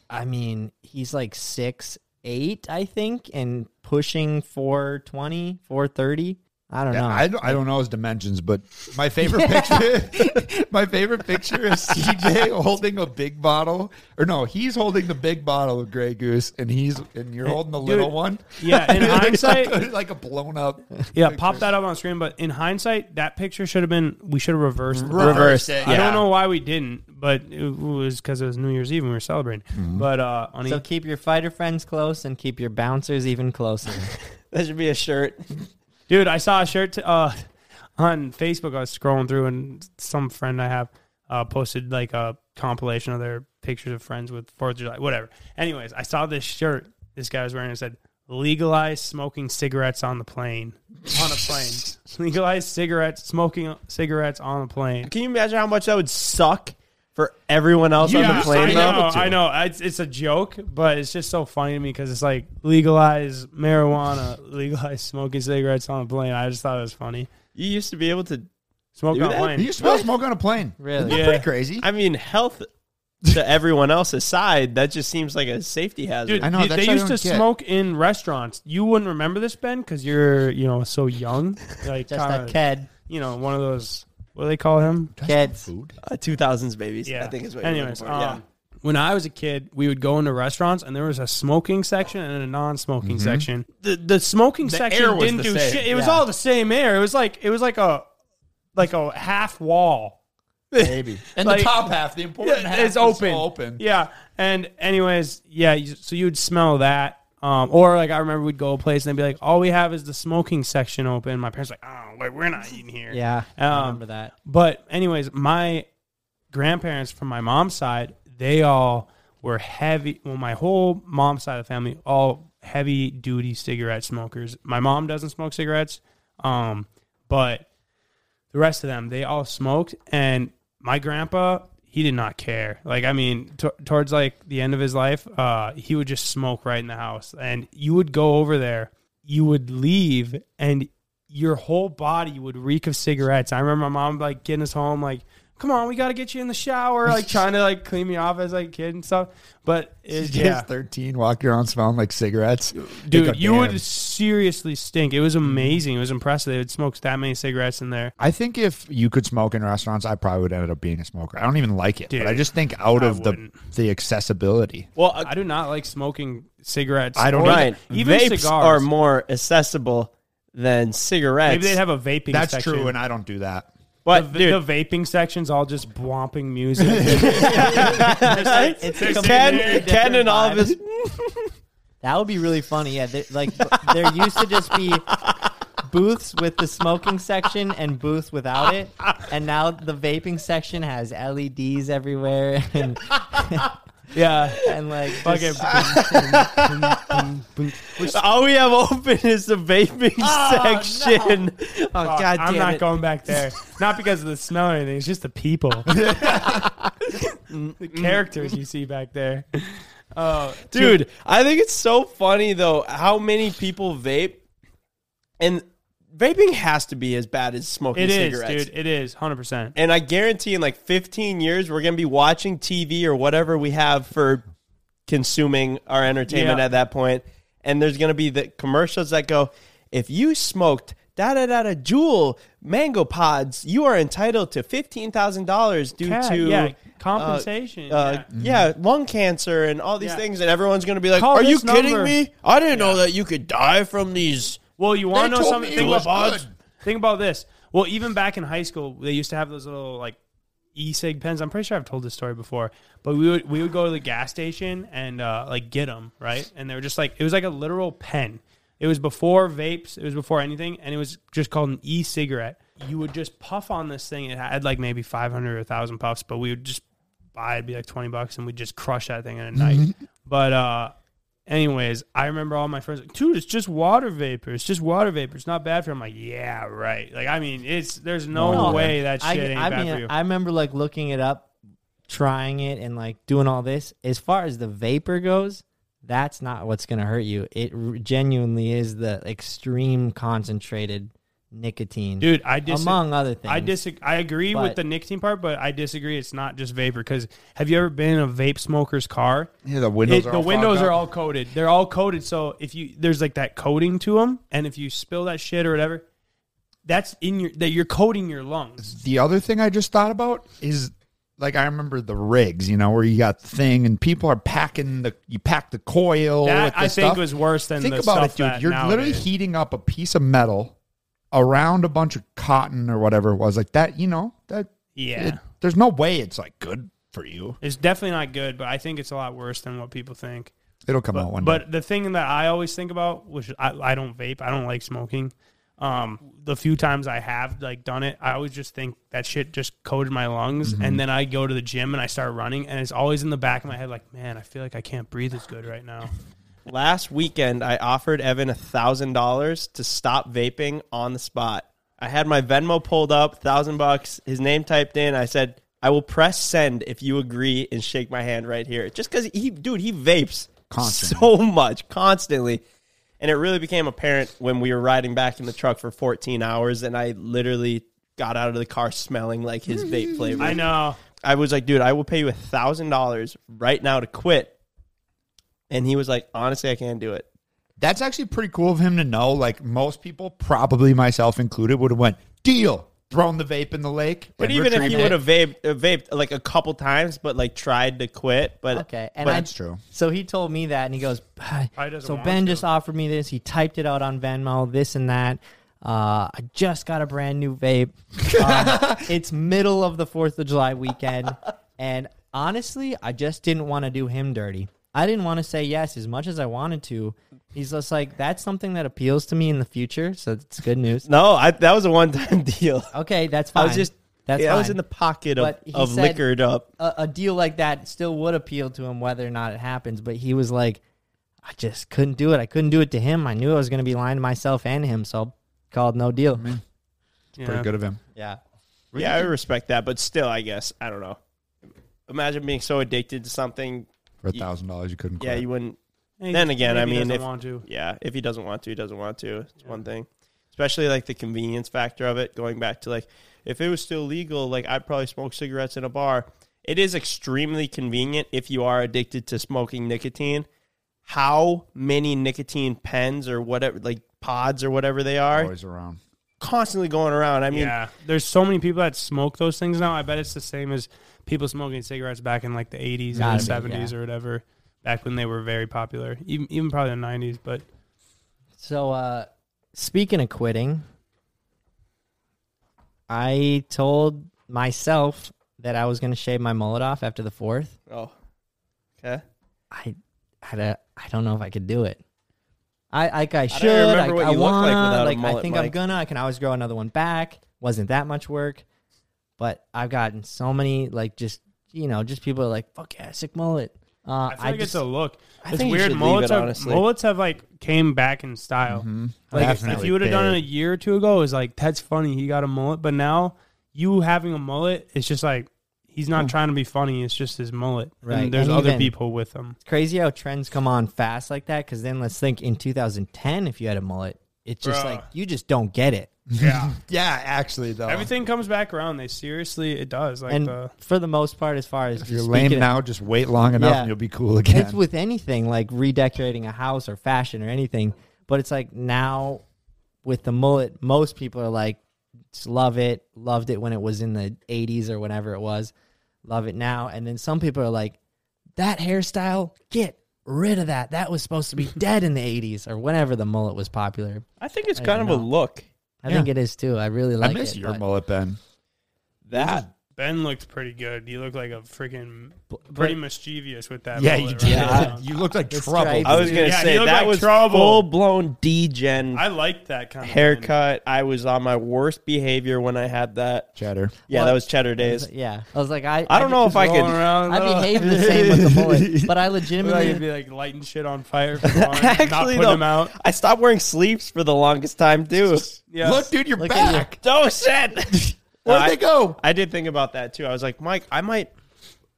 I mean, he's like six eight, I think, and pushing 420, 430. I don't know. I don't, I don't know his dimensions, but my favorite picture, my favorite picture is CJ holding a big bottle, or no, he's holding the big bottle of Grey Goose, and he's and you're holding the little one. yeah, in hindsight, like, like a blown up. yeah, pop that up on screen. But in hindsight, that picture should have been. We should have reversed. the Reversed it, I don't know why we didn't, but it was because it was New Year's Eve and we were celebrating. Mm-hmm. But uh, on so e- keep your fighter friends close and keep your bouncers even closer. That should be a shirt. Dude, I saw a shirt t- uh, on Facebook. I was scrolling through, and some friend I have uh, posted like a compilation of their pictures of friends with Fourth of July, whatever. Anyways, I saw this shirt this guy was wearing. It said, "Legalize smoking cigarettes on the plane." On a plane, legalize cigarettes, smoking cigarettes on a plane. Can you imagine how much that would suck for everyone else on the plane? I though? know, I know. It's, it's a joke, but it's just so funny to me because it's like legalize marijuana, legalize smoking cigarettes on a plane. I just thought it was funny. You used to be able to. Smoke Do on a that? plane. You used to be able to smoke on a plane. Really? That's Yeah. pretty crazy. I mean, health to everyone else aside, that just seems like a safety hazard. Dude, I know, they- that's they what I used to don't get. smoke in restaurants. You wouldn't remember this, Ben, because you're, you know, so young. Like, Just kinda, a kid. you know, one of those. What do they call him? Kids. Food. Uh, 2000s babies. Yeah. I think is what. you're Anyways, looking for. yeah. um, when I was a kid, we would go into restaurants and there was a smoking section and a non-smoking section. The the smoking section air was didn't the do same. shit. It was Yeah. all the same air. It was like it was like a like a half wall. Maybe. And Like- the top half, the important Yeah, half, is open. open. Yeah. And anyways, yeah. You, so you would smell that. Um, or like I remember we'd go a place and they'd be like, "All we have is the smoking section open." My parents were like, "Oh, like, we're not eating here." Yeah, I Um, remember that. But anyways, my grandparents from my mom's side, they all were heavy. Well, my whole mom's side of the family, all heavy duty cigarette smokers. My mom doesn't smoke cigarettes, um, but the rest of them, they all smoked. And my grandpa, he did not care. Like, I mean, t- towards like the end of his life, uh, he would just smoke right in the house. And you would go over there, you would leave, and your whole body would reek of cigarettes. I remember my mom like getting us home, like, "Come on, we got to get you in the shower," like trying to like clean me off as like a kid and stuff. But it, CJ's yeah, 13, walking around smelling like cigarettes. dude, Like, you damn. would seriously stink. It was amazing. It was impressive. They would smoke that many cigarettes in there. I think if you could smoke in restaurants, I probably would end up being a smoker. I don't even like it, Dude, but I just think out I of the wouldn't. the accessibility. Well, uh, I do not like smoking cigarettes. I don't or right. Even Vapes cigars. are more accessible than cigarettes. Maybe they'd have a vaping. That's section. true, and I don't do that. But the, dude, the vaping section's all just bwomping music. It's a Ken, completely Ken, and all of vibe. his. That would be really funny. Yeah, there- like there used to just be booths with the smoking section and booths without it, and now the vaping section has LEDs everywhere and yeah. and like Fucking All we have open is the vaping oh, section. Oh, Fuck, god I'm damn not it. going back there. Not because of the smell or anything. It's just the people, the characters you see back there. Oh, Dude, I think it's so funny though how many people vape and vaping has to be as bad as smoking It is, cigarettes. dude. It is 100%. And I guarantee in like 15 years, we're going to be watching TV or whatever we have for consuming our entertainment Yeah. at that point. And there's going to be the commercials that go, if you smoked da da da da Juul mango pods, you are entitled to $15,000 due to yeah, compensation. uh, yeah. yeah. lung cancer and all these Yeah. things. And everyone's going to be like, Call are you this kidding number." me? I didn't know that you could die from these. Well, you want to know something? Think about, think about this. Well, even back in high school, they used to have those little like e-cig pens. I'm pretty sure I've told this story before, but we would we would go to the gas station and uh, like get them right, and they were just like it was like a literal pen. It was before vapes. It was before anything, and it was just called an e-cigarette. You would just puff on this thing. It had like maybe 500 or 1,000 puffs, but we would just buy it'd be like 20 bucks, and we'd just crush that thing in a night. but uh, anyways, I remember all my friends like, dude, it's just water vapor. It's just water vapor. It's not bad for you. I'm like, yeah, right. Like, I mean, it's there's no No, way that I, shit ain't I bad mean, for you. I remember like looking it up, trying it, and like doing all this. As far as the vapor goes, that's not what's going to hurt you. It r- genuinely is the extreme concentrated nicotine, Dude, I dis- among other things. I disagree. I agree with the nicotine part, but I disagree. It's not just vapor. Because have you ever been in a vape smoker's car? Yeah, the windows It- are the all windows are up. all coated. They're all coated. So if you there's like that coating to them, and if you spill that shit or whatever, that's in your that you're coating your lungs. The other thing I just thought about is like I remember the rigs, you know, where you got the thing and people are packing the you pack the coil. That with the I think stuff. was worse than Think the about stuff it, dude. You're literally heating up a piece of metal around a bunch of cotton or whatever it was like that. You know that. Yeah. it- there's no way it's like good for you. It's definitely not good, but I think it's a lot worse than what people think. It'll come But, out one but day. But the thing that I always think about, which I, I don't vape, I don't like smoking. Um, the few times I have like done it, I always just think that shit just coated my lungs, Mm-hmm. and then I go to the gym and I start running, and it's always in the back of my head, like, man, I feel like I can't breathe as good right now. Last weekend, I offered Evan a thousand dollars to stop vaping on the spot. I had my Venmo pulled up, thousand bucks. His name typed in. I said, "I will press send if you agree and shake my hand right here." Just because he, dude, he vapes Constantly. so much, constantly, and it really became apparent when we were riding back in the truck for 14 hours, and I literally got out of the car smelling like his vape flavor. I know. I was like, dude, I will pay you a thousand dollars right now to quit. And he was like, honestly, I can't do it. That's actually pretty cool of him to know. Like most people, probably myself included, would have went deal, thrown the vape in the lake. But even if he would have vaped, uh, vaped like a couple times, but like tried to quit, but Okay, and but I, that's true. So he told me that, and he goes, doesn't "So want Ben to. just offered me this. He typed it out on Venmo, this and that. Uh, I just got a brand new vape. Um, it's middle of the Fourth of July weekend, and honestly, I just didn't want to do him dirty. I didn't want to say yes as much as I wanted to. He's just like, that's something that appeals to me in the future, so it's good news. no, I, that was a one time deal. Okay, that's fine. I was just, that's yeah, I was in the pocket of, But of liquored up. a, a deal like that still would appeal to him whether or not it happens. But he was like, I just couldn't do it. I couldn't do it to him. I knew I was going to be lying to myself and him, so I called no deal. Mm-hmm. Yeah. Pretty good of him. Yeah. Yeah, I respect that, but still, I guess I don't know. Imagine being so addicted to something. For a thousand dollars, you couldn't. Yeah, quit. you wouldn't. Hey, Then again, I maybe he mean, doesn't if- want to. Yeah, if he doesn't want to, he doesn't want to. It's one thing. Especially like the convenience factor of it, going back to like if it was still legal, like I'd probably smoke cigarettes in a bar. It is extremely convenient if you are addicted to smoking nicotine. How many nicotine pens or whatever like pods or whatever they are always around. constantly going around. I mean, yeah, there's so many people that smoke those things now. I bet it's the same as people smoking cigarettes back in like the 80s Gotta and be, 70s yeah. or whatever, back when they were very popular, even even probably the 90s. But So, uh, speaking of quitting, I told myself that I was going to shave my mullet off after the fourth. oh, okay. I, I, don't- I don't know if I could do it. I like I should. remember I, I you look like wanna, without a like, I mullet, think I'm gonna. I can always grow another one back. Wasn't that much work, but I've gotten so many like just you know just people are like fuck yeah sick mullet. Uh, I feel like just, it's a look. I it's think weird. Mullets, it, have, mullets have like came back in style. Mm-hmm. Like if, if you would have done it a year or two ago, it was like that's funny. He got a mullet, but now you having a mullet, it's just like he's not trying to be funny. It's just his mullet. Right, And there's and other even- people with him. It's crazy how trends come on fast like that. Because then let's think in 2010, if you had a mullet, it's just Bruh. like you just don't get it. Yeah. Yeah, actually though. Everything comes back around. They seriously, it does. Like and the for the most part, as far as If you're speaking lame of- now, just wait long enough Yeah. and you'll be cool again. It's with anything like redecorating a house or fashion or anything. But it's like now with the mullet, most people are like, just love it, loved it when it was in the 80s or whenever it was, love it now. And then some people are like, that hairstyle, get rid of that. That was supposed to be dead in the 80s or whenever the mullet was popular. I think it's I kind of don't a know. look. I think it is too. I really like I miss it. your but- mullet, Ben. That Ben looked pretty good. You look like a freaking pretty mischievous with that. Yeah, you mullet did. right now. You looked like It's trouble. stripes. I was gonna Yeah, he say looked that like was trouble. full blown degen I like that kind of haircut. I was on my worst behavior when I had that. Cheddar. Yeah, Well, that was cheddar days. Yeah. I was like, I, I don't know if I Rolling could. around. I though. behaved the same with the mullet, but I Look like legitimately you'd be like lighting shit on fire for fun, not Actually, putting though, them out. I stopped wearing sleeves for the longest time too. Yeah. Look, dude, you're Look at you. back. Oh shit! Where'd I- they go? I did think about that too. I was like, Mike, I might,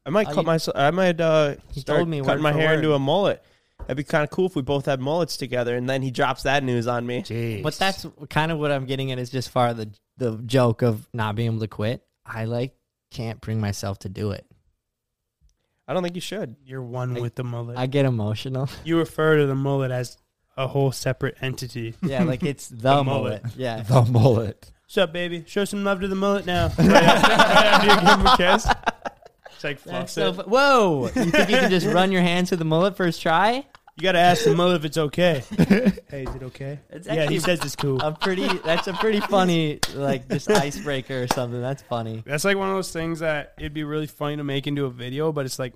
I might cut myself. I might uh, He start told me cutting my hair word. into a mullet. That'd be kind of cool if we both had mullets together. And then he drops that news on me. Jeez. But that's kind of what I'm getting at is just far the the joke of not being able to quit. I like can't bring myself to do it. I don't think you should. You're one with the mullet. I get emotional. you refer to the mullet as a whole separate entity. Yeah, like it's the, The mullet. mullet. Yeah. the mullet. What's up, baby? Show some love to the mullet now. right after, right after you give him a kiss. It's like That's so it. fu- Whoa! You think you can just run your hands through the mullet first try? You gotta ask the mullet if it's okay. hey, is it okay? It's yeah, he says it's cool. A pretty. That's a pretty funny like just icebreaker or something. That's funny. That's like one of those things that it'd be really funny to make into a video, but it's like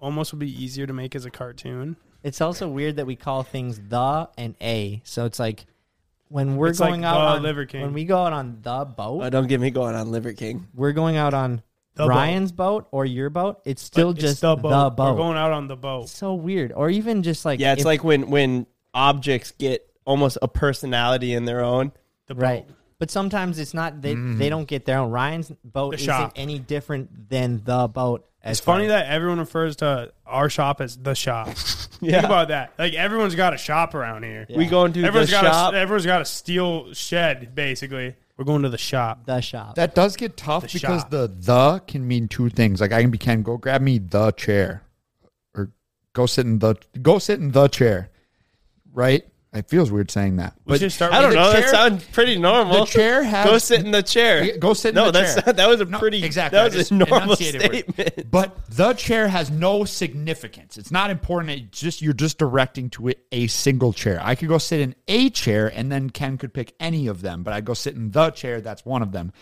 almost would be easier to make as a cartoon. It's also weird that we call things the and a. So it's like when we're It's like going out the on Liver King. when we go out on the boat, Oh, don't get me going on Liver King. we're going out on The Ryan's boat. or your boat. It's still But it's just the the boat. boat. We're going out on the boat. It's so weird. Or even just like Yeah, it's if- like when when objects get almost a personality in their own. The right. boat. But sometimes it's not. They mm. they don't get their own. Ryan's boat The isn't shop. any different than the boat. as It's funny as- that everyone refers to our shop as the shop. Yeah. Think about that. Like everyone's got a shop around here. We go into Everyone's the got shop. A, everyone's got a steel shed. Basically, we're going to the shop. the shop. That does get tough The because shop. the the can mean two things. Like I can be Ken, go grab me the chair, or go sit in the go sit in the chair. Right? It feels weird saying that. We should start. I don't know. the That sounds pretty normal. The chair has Go sit in the chair. Go sit in no, the that's chair. that was a No, pretty exactly. That was a normal enunciated it. statement. But the chair has no significance. It's not important. It's just you're just directing to it a single chair. I could go sit in a chair, and then Ken could pick any of them. But I go sit in the chair. That's one of them.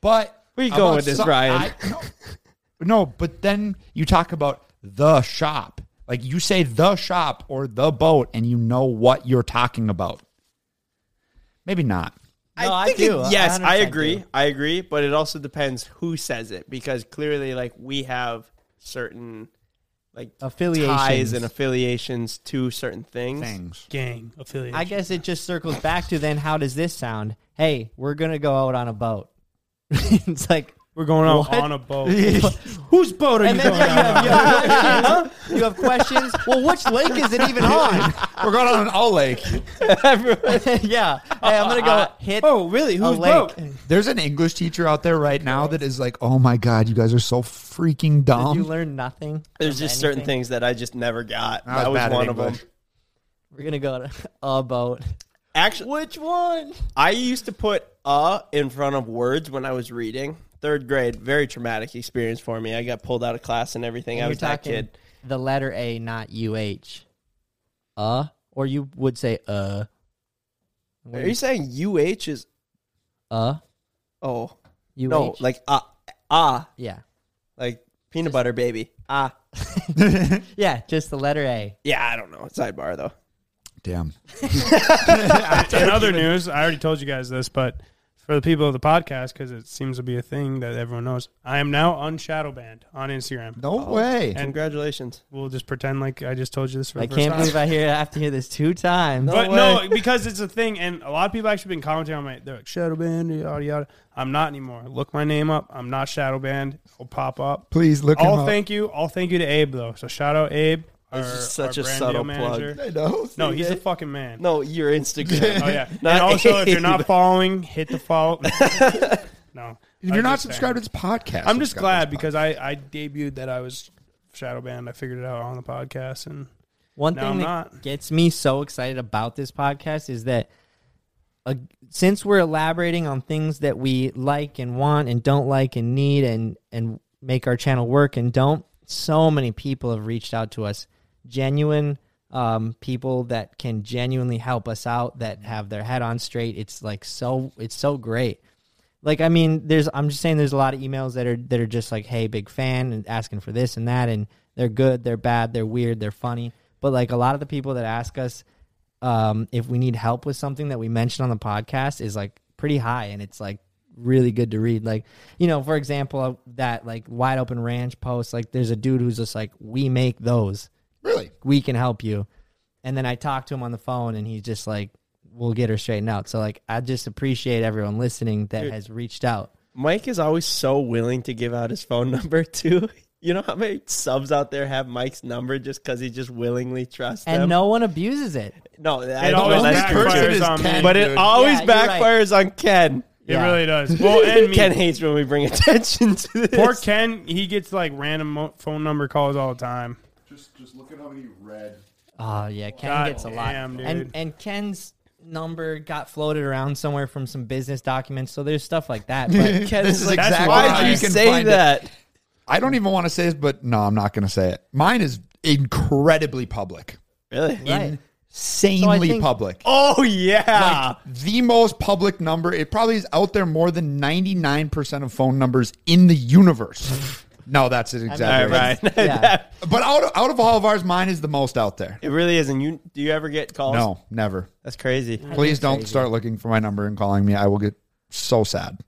But Where you going with this, some- Ryan? I- no, no, but then you talk about the shop. Like you say the shop or the boat, and you know what you're talking about. Maybe not. No, I think do. it- yes, I 100% agree. do. I agree, but it also depends who says it because clearly, like we have certain like Affiliations. ties and affiliations to certain things. Things. gang affiliation. I guess it just circles back to then. How does this sound? Hey, we're gonna go out on a boat. it's like, we're going out What? on a boat. Whose boat are and you then going you out have, on? you, have questions. You have questions. Well, which lake is it even on? We're going on an all lake. yeah. Hey, I'm gonna go uh, hit Oh, really? a Whose lake. boat? There's an English teacher out there right now that is like, "Oh my god, you guys are so freaking Did dumb." you learn nothing? There's from just certain anything? things that I just never got. I was that was bad at one of them. English. We're gonna go on a boat. Actually, Which one? I used to put "a" in front of words when I was reading. Third grade, very traumatic experience for me. I got pulled out of class and everything. And I was that talking kid. The letter A, not U H. Uh, or you would say uh. Are you saying UH is uh oh U H? no like ah ah yeah, like peanut butter baby ah yeah, just the letter A. yeah I don't know sidebar though Damn. In other news, I already told you guys this, but for the people of the podcast, because it seems to be a thing that everyone knows, I am now unshadow banned on Instagram. No oh, way. And congratulations we'll just pretend like I just told you this for I first can't time. believe I hear I have to hear this two times. but no, because it's a thing, and a lot of people actually been commenting on my. They're like shadow banned, yada yada. I'm not anymore. Look my name up. I'm not shadow banned. I'll pop up. Please look him All up. thank you. All thank you to Abe though. So shout out Abe. Our, This is such a subtle deal plug. manager. I know. No, he's a fucking man. No, your Instagram. Oh yeah. Not and also, if you're not following, hit the follow. no, If you're not subscribed to this podcast, I'm just glad because I I debuted that I was shadow banned. I figured it out on the podcast, and One thing that not. gets me so excited about this podcast is that uh, since we're elaborating on things that we like and want and don't like and need and and make our channel work and don't, so many people have reached out to us, genuine um, people that can genuinely help us out that have their head on straight. It's like so it's so great. Like I mean, there's I'm just saying there's a lot of emails that are that are just like, hey, big fan and asking for this and that and they're good, they're bad, they're weird, they're funny. But like a lot of the people that ask us um, if we need help with something that we mentioned on the podcast is like pretty high and it's like really good to read. Like, you know, for example, that like wide open ranch post, like there's a dude who's just like, we make those, Really? we can help you. And then I talked to him on the phone and he's just like, we'll get her straightened out. So like, I just appreciate everyone listening that Dude. has reached out. Mike is always so willing to give out his phone number too. You know how many subs out there have Mike's number just because he just willingly trusts And them? no one abuses it. no, I it know always that's person true. is backfires on Ken. me. But it dude. always Yeah, you're right. backfires on Ken. It Yeah. really does. Well, and me. Ken hates when we bring attention to this. Poor Ken, he gets like random phone number calls all the time. Just, just look at how many red. Oh yeah, Ken God gets a lot. damn, dude. And and Ken's number got floated around somewhere from some business documents, so there's stuff like that. But Ken This is is like, exactly why how did you you can say find it. that? I don't even want to say this, but no, I'm not going to say it. Mine is incredibly public, Really? Right. insanely think- public. Oh yeah. Like the most public number. It probably is out there more than 99% of phone numbers in the universe. no, that's an All exaggeration. right. Yeah. But out of, out of all of ours, mine is the most out there. it really is. And you do you ever get calls? No, never. That's crazy. Please don't start looking for my number and calling me. I will get so sad.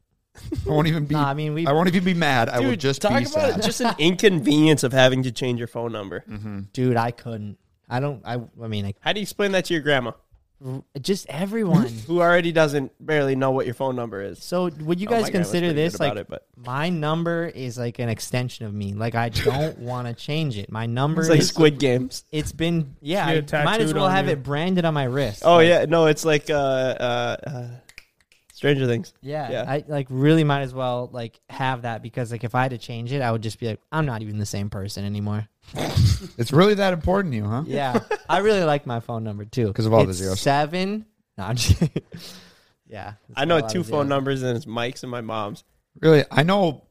I won't even be. No, I mean, we- I won't even be mad. I will Dude, just talk be about sad. just an inconvenience of having to change your phone number. Mm-hmm. dude, I couldn't. I don't. I. I mean, I, How do you explain that to your grandma, just everyone. who already doesn't barely know what your phone number is? So would you Oh, guys my grandma's consider pretty this like it, but- my number is like an extension of me? Like I don't want to change it. My number It's like is. Squid Games. It's been yeah. I might as well have you. it branded on my wrist. Oh Like, yeah, no, it's like uh, uh, uh, Stranger Things. Yeah, Yeah. I like really might as well like have that because like if I had to change it, I would just be like, I'm not even the same person anymore. It's really that important to you, huh? Yeah, I really like my phone number too. Because of all the It's zeros. Seven. No, I'm just. yeah, it's I know a lot two of phone zeros. numbers, and it's Mike's and my mom's. Really, I know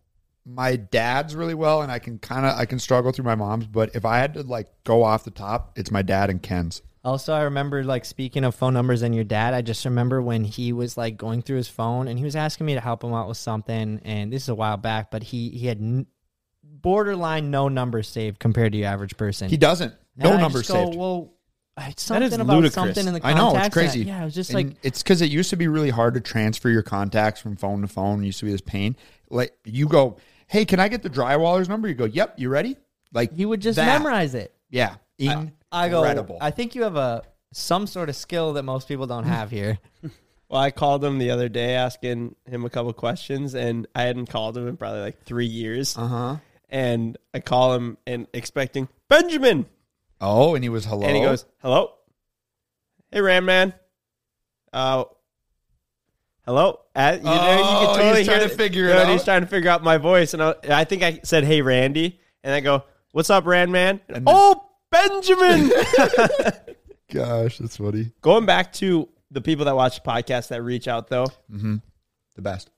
my dad's really well, and I can kind of I can struggle through my mom's. But if I had to like go off the top, it's my dad and Ken's. Also, I remember like speaking of phone numbers and your dad. I just remember when he was like going through his phone and he was asking me to help him out with something. And this is a while back, but he he had n- borderline no numbers saved compared to your average person. He doesn't. No And I numbers just go, saved. Well, it's That is something about ludicrous. something in the I know it's contacts that- crazy. yeah, it was just And like it's because it used to be really hard to transfer your contacts from phone to phone. It used to be this pain. Like you go, hey, can I get the drywaller's number? You go, yep. You ready? Like he would just that. memorize it. Yeah, I go. incredible. I think you have a some sort of skill that most people don't have here. Well, I called him the other day asking him a couple questions, and I hadn't called him in probably like three years. uh huh. And I call him and expecting Benjamin, Oh, and he was hello. and he goes, "Hello, hey Ram man, uh, hello." Uh, you know, you Oh, can totally he's trying hear to figure you know, out. He's trying to figure out my voice, and I, I think I said, "Hey Randy," and I go, "What's up, Rand man?" And then- oh, Benjamin. Gosh, that's funny. Going back to the people that watch the podcast that reach out, though, The best.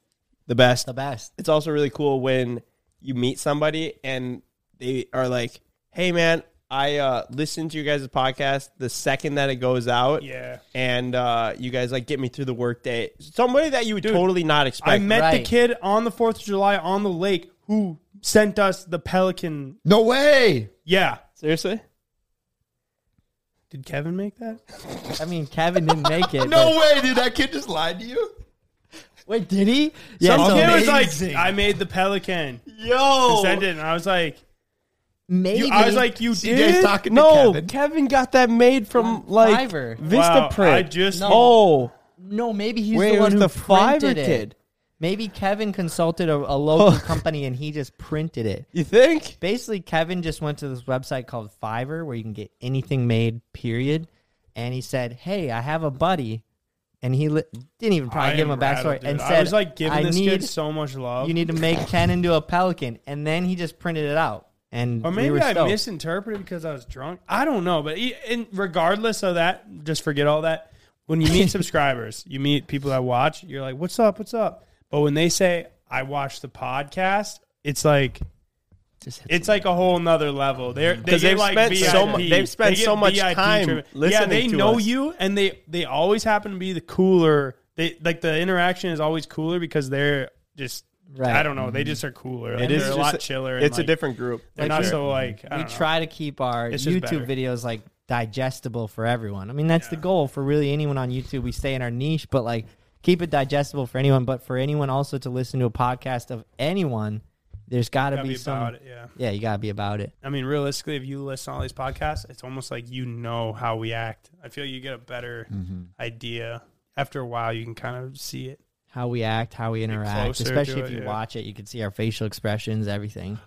the best. The best. It's also really cool when you meet somebody and they are like, "Hey, man, I uh, listened to your guys' podcast the second that it goes out, Yeah. and uh, you guys like get me through the workday." Somebody that you would totally not expect. I met the kid on the 4th of July on the lake who sent us the Pelican. No way. Yeah. seriously. Did Kevin make that? I mean, Kevin didn't make it. No but- way. Did that kid just lie to you? Wait, did he? Yeah. Some kid was like, I made the Pelican. Yo, Send it. And I was like, maybe you, I was like, you CJ's did? talking to no, Kevin. Kevin. got that made from like Fiverr. Vistaprint. Wow, I just- oh, no, maybe he's wait, the it one was who the Fiverr printed it. kid. Maybe Kevin consulted a, a local oh. company and he just printed it. You think? Basically, Kevin just went to this website called Fiverr where you can get anything made, period. And he said, Hey, I have a buddy. And he li- didn't even probably I give him a rattled, backstory and I said, was like giving I this need, kid so much love. You need to make Ken into a pelican. And then he just printed it out. And Or we maybe were I stoked. misinterpreted because I was drunk. I don't know, but e- in, regardless of that, just forget all that. When you meet subscribers, you meet people that watch. You're like, "What's up? What's up?" But when they say, "I watch the podcast," it's like it's like a whole nother level. They're mm-hmm. they 'Cause get they've like spent VIP. so mu- they've spent They get so much VIP time treatment. Yeah, they to know us. you, and they they always happen to be the cooler. They like the interaction is always cooler because they're just. Right. I don't know. They mm-hmm. just are cooler. Like, It is they're a just lot chiller. and, It's a different group. They're for not sure. so like. I we don't know. try to keep our It's YouTube better. videos like digestible for everyone. I mean, that's the goal for really anyone on YouTube. We stay in our niche, but like keep it digestible for anyone. But for anyone also to listen to a podcast of anyone, there's got to Gotta be, be some. it, yeah. Yeah, you got to be about it. I mean, realistically, if you listen to all these podcasts, it's almost like you know how we act. I feel you get a better Mm-hmm. idea after a while. You can kind of see it. How we act, how we interact, closer to especially it, if you yeah. watch it, you can see our facial expressions, everything.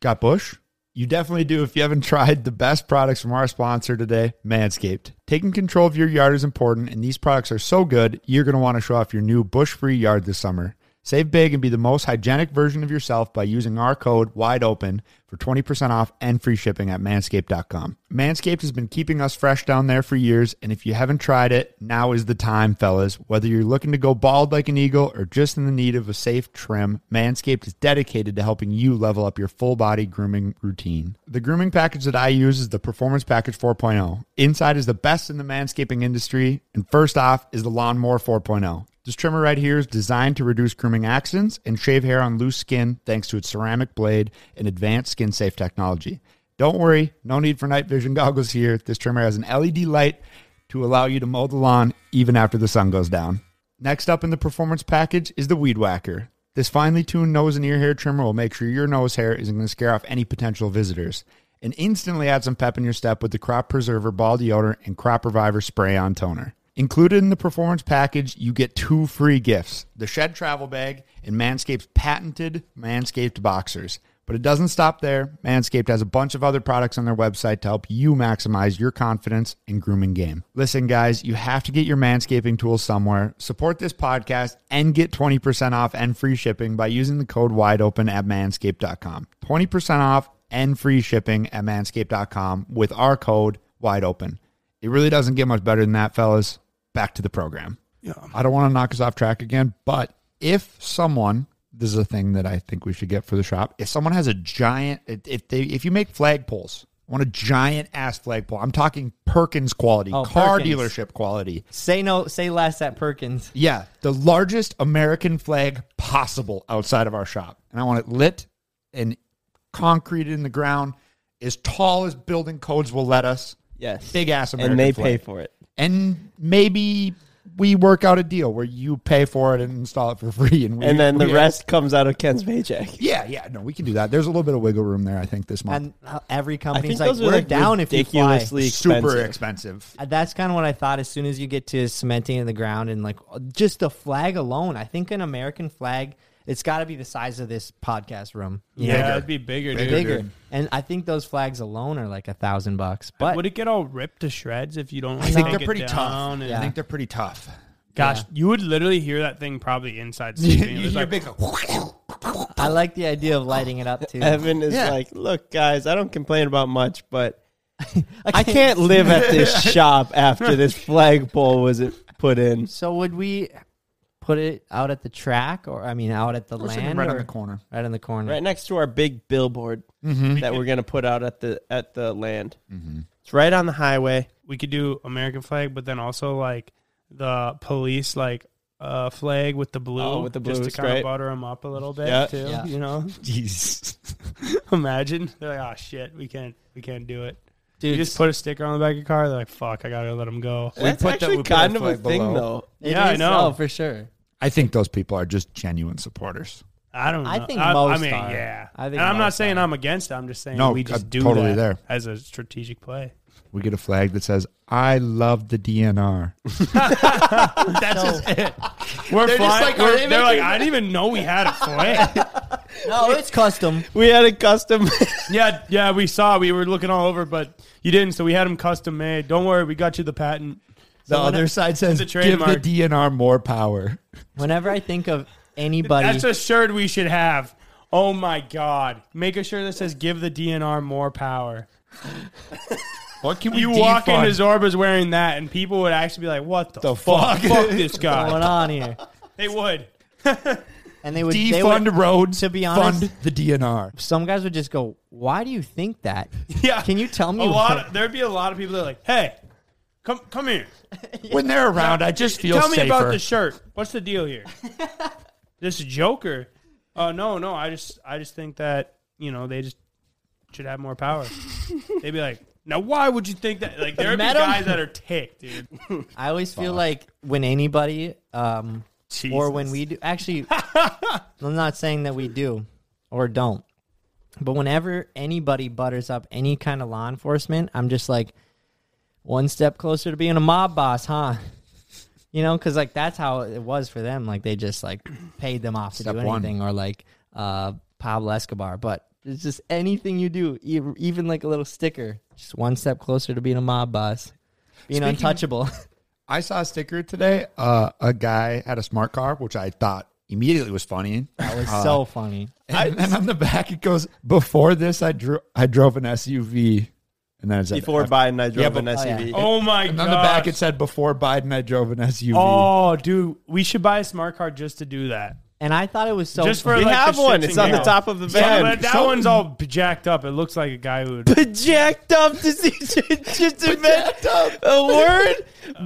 Got Bush? You definitely do if you haven't tried the best products from our sponsor today, Manscaped. Taking control of your yard is important, and these products are so good, you're going to want to show off your new bush free yard this summer. Save big and be the most hygienic version of yourself by using our code WIDEOPEN for 20% off and free shipping at manscaped.com. Manscaped has been keeping us fresh down there for years, and if you haven't tried it, now is the time, fellas. Whether you're looking to go bald like an eagle or just in the need of a safe trim, Manscaped is dedicated to helping you level up your full body grooming routine. The grooming package that I use is the Performance Package 4.0. Inside is the best in the manscaping industry, and first off is the Lawnmower 4.0. This trimmer right here is designed to reduce grooming accidents and shave hair on loose skin thanks to its ceramic blade and advanced skin safe technology. Don't worry, no need for night vision goggles here. This trimmer has an LED light to allow you to mow the lawn even after the sun goes down. Next up in the performance package is the Weed Whacker. This finely tuned nose and ear hair trimmer will make sure your nose hair isn't going to scare off any potential visitors. And instantly add some pep in your step with the Crop Preserver Ball Deodorant and Crop Reviver Spray On Toner. Included in the performance package, you get two free gifts the Shed Travel Bag and Manscaped's patented Manscaped Boxers. But it doesn't stop there. Manscaped has a bunch of other products on their website to help you maximize your confidence and grooming game. Listen, guys, you have to get your manscaping tools somewhere. Support this podcast and get 20% off and free shipping by using the code WIDEOPEN at manscaped.com. 20% off and free shipping at manscaped.com with our code WIDEOPEN. It really doesn't get much better than that, fellas. Back to the program. Yeah. I don't want to knock us off track again, but if someone, this is a thing that I think we should get for the shop. If someone has a giant, if they, if you make flagpoles, I want a giant ass flagpole. I'm talking Perkins quality, Oh, car Perkins. dealership quality. Say no, say less at Perkins. Yeah, the largest American flag possible outside of our shop, and I want it lit and concreted in the ground, as tall as building codes will let us. Yes. Big ass American and they flag. pay for it. And maybe we work out a deal where you pay for it and install it for free, and we, And then the we- rest comes out of Ken's paycheck. Yeah, yeah, no, we can do that. There's a little bit of wiggle room there, I think, this month. And every company's like, those we're like down if you fly. ridiculously Super expensive. expensive. Uh, That's kind of what I thought. As soon as you get to cementing in the ground and like just the flag alone, I think an American flag, it's got to be the size of this podcast room. you Yeah, know? it'd be bigger, dude. bigger. And I think those flags alone are like a thousand bucks. But Would it get all ripped to shreds if you don't? I think they're pretty tough. and- Yeah. I think they're pretty tough. Gosh, Yeah. you would literally hear that thing probably inside you sleeping. It hear like, big. I like the idea of lighting it up too. Evan is Yeah. like, look, guys, I don't complain about much, but I can't live at this shop after this flagpole was put in. So would we put it out at the track, or I mean, out at the We're land, right or on the corner. right in the corner? Right next to our big billboard Mm-hmm. that we're gonna put out at the at the land. It's right on the highway. we could do American flag, but then also like the police like uh, flag with the blue, Oh, with the just blue to kind of butter them up a little bit Yeah. too. Yeah. You know, Jeez. imagine they're like, oh shit, we can't, we can't do it. Dude, you just put a sticker on the back of your car. They're like, fuck, I gotta let them go. That's put the- actually we put a kind of a flag thing, below. though. it Yeah, I is- know. Oh, for sure. I think those people are just genuine supporters. I don't know. I think I, most I mean, are. yeah. I think and I'm not saying are. I'm against it. I'm just saying No, we I'm just do totally that there. as a strategic play. we get a flag that says "I love the DNR." That's just it. We're They're just flying. like, we're- they they're like, I didn't even know we had a flag. No, it's custom. We had a custom. yeah, yeah, we saw. We were looking all over, but you didn't. So we had them custom made. Don't worry, we got you the patent. The So when other it- side says, the "Give the. DNR more power." Whenever I think of anybody, That's a shirt we should have. Oh my god! Make a shirt that says "Give the DNR more power." What can we You walk into Zorba's wearing that, and people would actually be like, "What the, The fuck? fuck? Fuck this going on here? They would. And they would they defund would, roads. to be honest- fund the DNR. Some guys would just go, "Why do you think that? Yeah. Can you tell me a lot? Of, there'd be a lot of people that are like, "Hey, come come here. When they're around, I just feel safer. Tell me safer. about the shirt. What's the deal here? this Joker? Oh no, no. I just I just think that you know they just should have more power. They'd be like, now why would you think that? Like there'd be Met 'em? guys that are ticked, dude. I always feel like when anybody, um, or when we do, actually, I'm not saying that we do or don't, but whenever anybody butters up any kind of law enforcement, I'm just like one step closer to being a mob boss, huh? You know, because like that's how it was for them. Like they just like paid them off to Step do one. anything, or like uh, Pablo Escobar. But it's just anything you do, e- even like a little sticker, just one step closer to being a mob boss, being Speaking- untouchable. I saw a sticker today. Uh, a guy had a smart car, which I thought immediately was funny. That was Uh, so funny. And then on the back it goes, "Before this, I drew, I drove an SUV." And then it said, Before Biden, I drove but- an oh, yeah. SUV. Oh my And god! on the back it said, "Before Biden, I drove an SUV." Oh, dude, we should buy a smart car just to do that. And I thought it was so just for We like, have the one. shits It's and on the giggles. top of the Yeah, van. but that one's all jacked up. It looks like a guy who would. But jacked up to see just invent a word.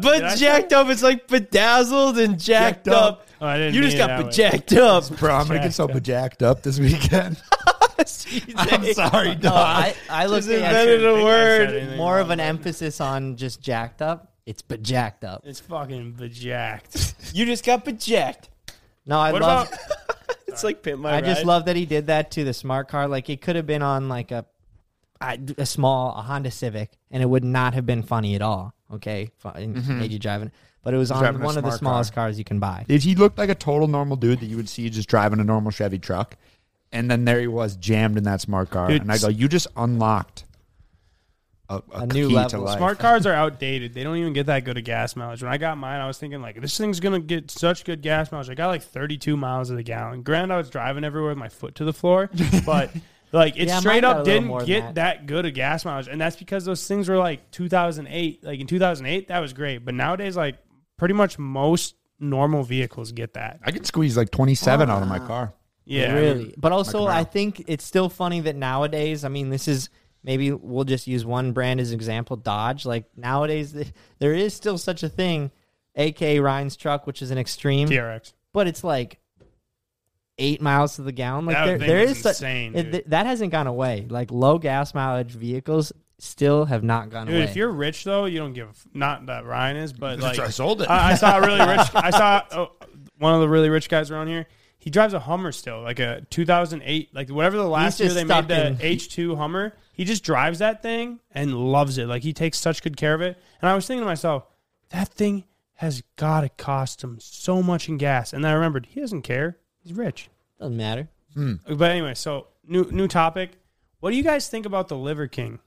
But Did I jacked up, it's like bedazzled and jacked, Jacked up. up. Oh, I didn't You just mean it got that way. bejacked up. Bro, I'm gonna get so jacked up this weekend. I'm sorry, No, dog. I, I looked Just at invented a word. more of wrong. an emphasis on just jacked up. It's bejacked up. It's fucking bejacked. You just got bejacked. No, I What love. about? It's like pimp my I just ride. love that he did that to the smart car. Like it could have been on like a I- a small a Honda Civic, and it would not have been funny at all. Okay, fine, made you driving, but it was on Mm-hmm. Driving a one of the smart smallest car. cars you can buy. If he looked like a total normal dude that you would see just driving a normal Chevy truck? And then there he was jammed in that smart car. Dude, and I go, you just unlocked a, a, A new key level. to life. Smart cars are outdated. They don't even get that good of gas mileage. When I got mine, I was thinking like this thing's gonna get such good gas mileage. I got like 32 miles of the gallon. Granted, I was driving everywhere with my foot to the floor, but like it Yeah, straight mine got a up didn't get that. that. good of gas mileage, and that's because those things were like 2008. Like in 2008, that was great, but nowadays, like pretty much most normal vehicles get that. I could squeeze like 27 out of my ah. car. Yeah, really. But also, I think it's still funny that nowadays, I mean, this is maybe we'll just use one brand as an example, Dodge. Like nowadays, there is still such a thing, aka Ryan's truck, which is an extreme, TRX. but it's like eight miles to the gallon. Like That there, thing there is is su- insane, it- th- that hasn't gone away. Like low gas mileage vehicles still have not gone Dude, away. if you're rich though, you don't give. Not that Ryan is, but like I sold it. I, I saw a really rich. I saw oh, one of the really rich guys around here. He drives a Hummer still, like a 2008, like whatever the last year they made stuck the in- H2 Hummer. He just drives that thing and loves it. Like he takes such good care of it. And I was thinking to myself, that thing has got to cost him so much in gas. And then I remembered he doesn't care. He's rich. Doesn't matter. Hmm. But anyway, so new new topic. What do you guys think about the Liver King?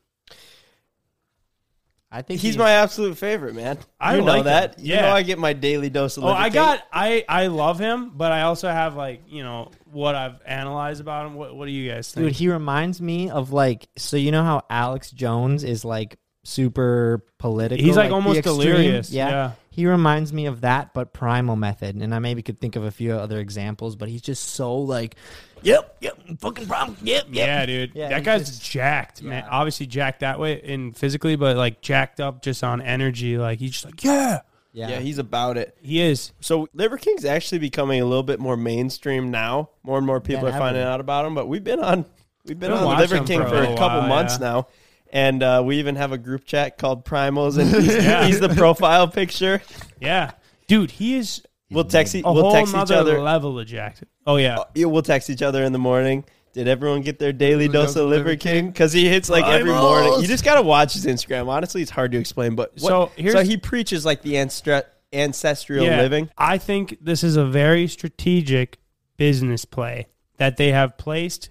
I think He's my absolute favorite, man. I you know like him. that. You Yeah. know I get my daily dose of Oh, Liver I got I I love him, but I also have like you know what I've analyzed about him. What what do you guys think? Dude, he reminds me of like so you know how Alex Jones is like super political. He's, like, the almost delirious, Yeah. yeah. He reminds me of that, but primal method. And I maybe could think of a few other examples, but he's just so like, yep, yep, fucking problem, yep, yep. yeah, dude, Yeah, that guy's just- jacked, man. yeah. Obviously jacked that way in physically, but like jacked up just on energy. Like he's just like, yeah, Yeah. Yeah, he's about it. he is. So Liver King's actually becoming a little bit more mainstream now. More and more people Than are finding out about him. But we've been on we've been Been on the Liver King for for a a couple while, months now, and uh, we even have a group chat called Primals, and he's, he's the profile picture. Yeah, dude, he is We'll text e- a we'll whole text each other. level of jacked. Oh yeah, Yeah, we'll text each other in the morning. Did everyone get their daily dose of Liver King? Because he hits like every morning. You just gotta watch his Instagram. Honestly, it's hard to explain. But what, So, here's- so he preaches like the anstra- ancestral living. I think this is a very strategic business play that they have placed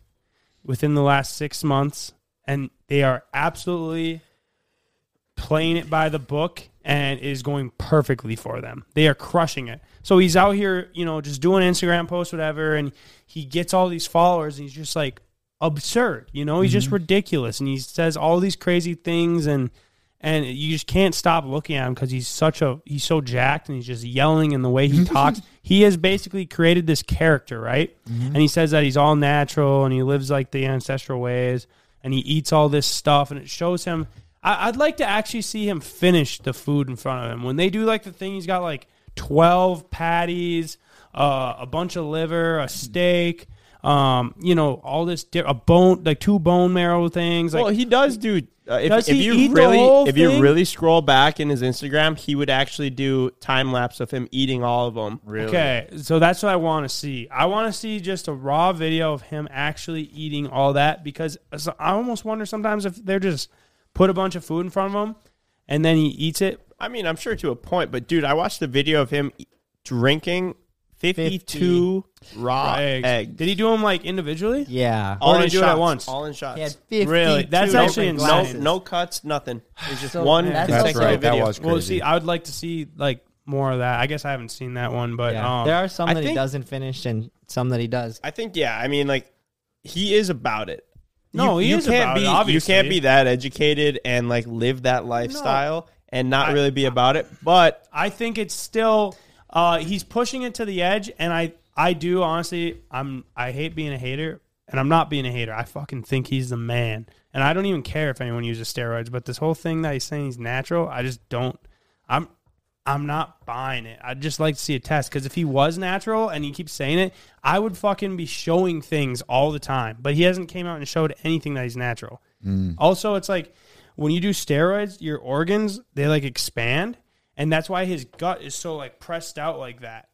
within the last six months, and they are absolutely playing it by the book and it is going perfectly for them. They are crushing it. So he's out here, you know, just doing Instagram posts, whatever, and he gets all these followers, and he's just like absurd. You know, he's just mm-hmm. ridiculous, and he says all these crazy things, and and you just can't stop looking at him because he's such a he's so jacked, and he's just yelling, and the way he talks, he has basically created this character, right? Mm-hmm. And he says that he's all natural, and he lives like the ancestral ways, and he eats all this stuff, and it shows him. I, I'd like to actually see him finish the food in front of him when they do like the thing. He's got like twelve patties, uh, a bunch of liver, a steak, um, you know, all this di- a bone, like two bone marrow things. Like well, he does do. Uh, if, Does if he you eat the really, whole if you thing? really scroll back in his Instagram, he would actually do time lapse of him eating all of them. Okay, so that's what I want to see. I want to see just a raw video of him actually eating all that because I almost wonder sometimes if they're just put a bunch of food in front of him and then he eats it. I mean, I'm sure to a point, but dude, I watched a video of him e- drinking 52 raw eggs. eggs. Did he do them like individually? Yeah. All All in in do it at shots. once? All in shots. He had 52 Really? That's no, actually different no, insane. no cuts, nothing. It's just So one that's That's consecutive right. That video. was Well, see, I would like to see like more of that. I guess I haven't seen that one, but Yeah. um, there are some I that he think- doesn't finish and some that he does. I think yeah. I mean, like he is about it. No, you, he you is can't about be it, you can't be that educated and like live that lifestyle and not I- really be about it. But I think it's still uh, he's pushing it to the edge, and I I do honestly I'm I hate being a hater, and I'm not being a hater. I fucking think he's the man, and I don't even care if anyone uses steroids. But this whole thing that he's saying he's natural, I just don't. I'm I'm not buying it. I'd just like to see a test because if he was natural and he keeps saying it, I would fucking be showing things all the time. But he hasn't came out and showed anything that he's natural. Also, it's like when you do steroids, your organs they like expand, and that's why his gut is so like pressed out like that.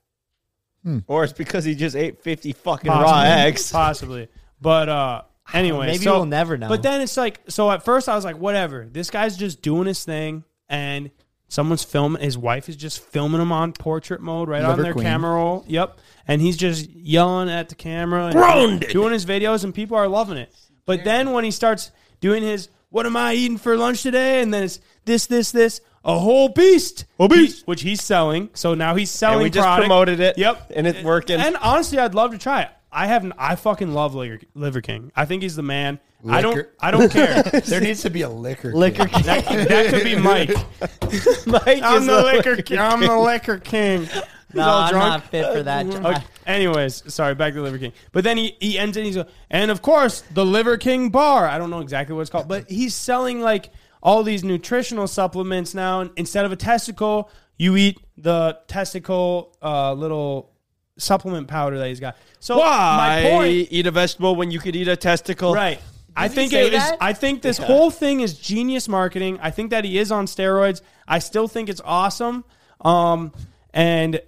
or it's because he just ate 50 fucking raw eggs. possibly. But uh, anyway, Maybe so- we'll never know. But then it's like, so at first I was like, whatever. This guy's just doing his thing, and someone's filming. His wife is just filming him on portrait mode, right on their queen. camera roll. Yep, and he's just yelling at the camera and doing his videos, and people are loving it. But then when he starts doing his, what am I eating for lunch today? And then it's this, this, this. A whole beast, A beast. He- which he's selling. So now he's selling. And we just product. promoted it. Yep, And it's working. And honestly, I'd love to try it. I haven't. I fucking love Liver, Liver King. I think he's the man. I don't. I don't care. there needs to be a liquor. Liquor king. that, that could be Mike. Mike I'm is the liquor. King. I'm the liquor king. He's No, all I'm drunk. not fit for that. Okay, Anyways, sorry, back to Liver King. But then he, he ends it. He's go, and of course the Liver King bar. I don't know exactly what it's called, but he's selling like all these nutritional supplements now. Instead of a testicle, you eat the testicle uh, little supplement powder that he's got. So Why my point, eat a vegetable when you could eat a testicle? right? I think say it is. I think this whole thing is genius marketing. I think that he is on steroids. I still think it's awesome. Um, and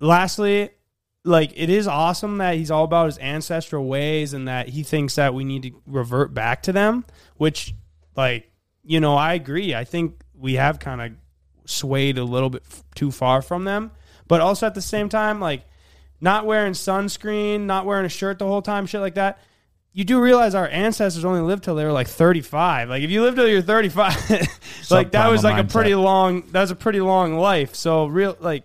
lastly, like it is awesome that he's all about his ancestral ways and that he thinks that we need to revert back to them. Which, like, you know, I agree. I think we have kind of swayed a little bit f- too far from them. But also at the same time, like not wearing sunscreen, not wearing a shirt the whole time, shit like that. You do realize our ancestors only lived till they were like 35. Like if you live till you're 35, like that was like a pretty long that was a pretty long life. So real like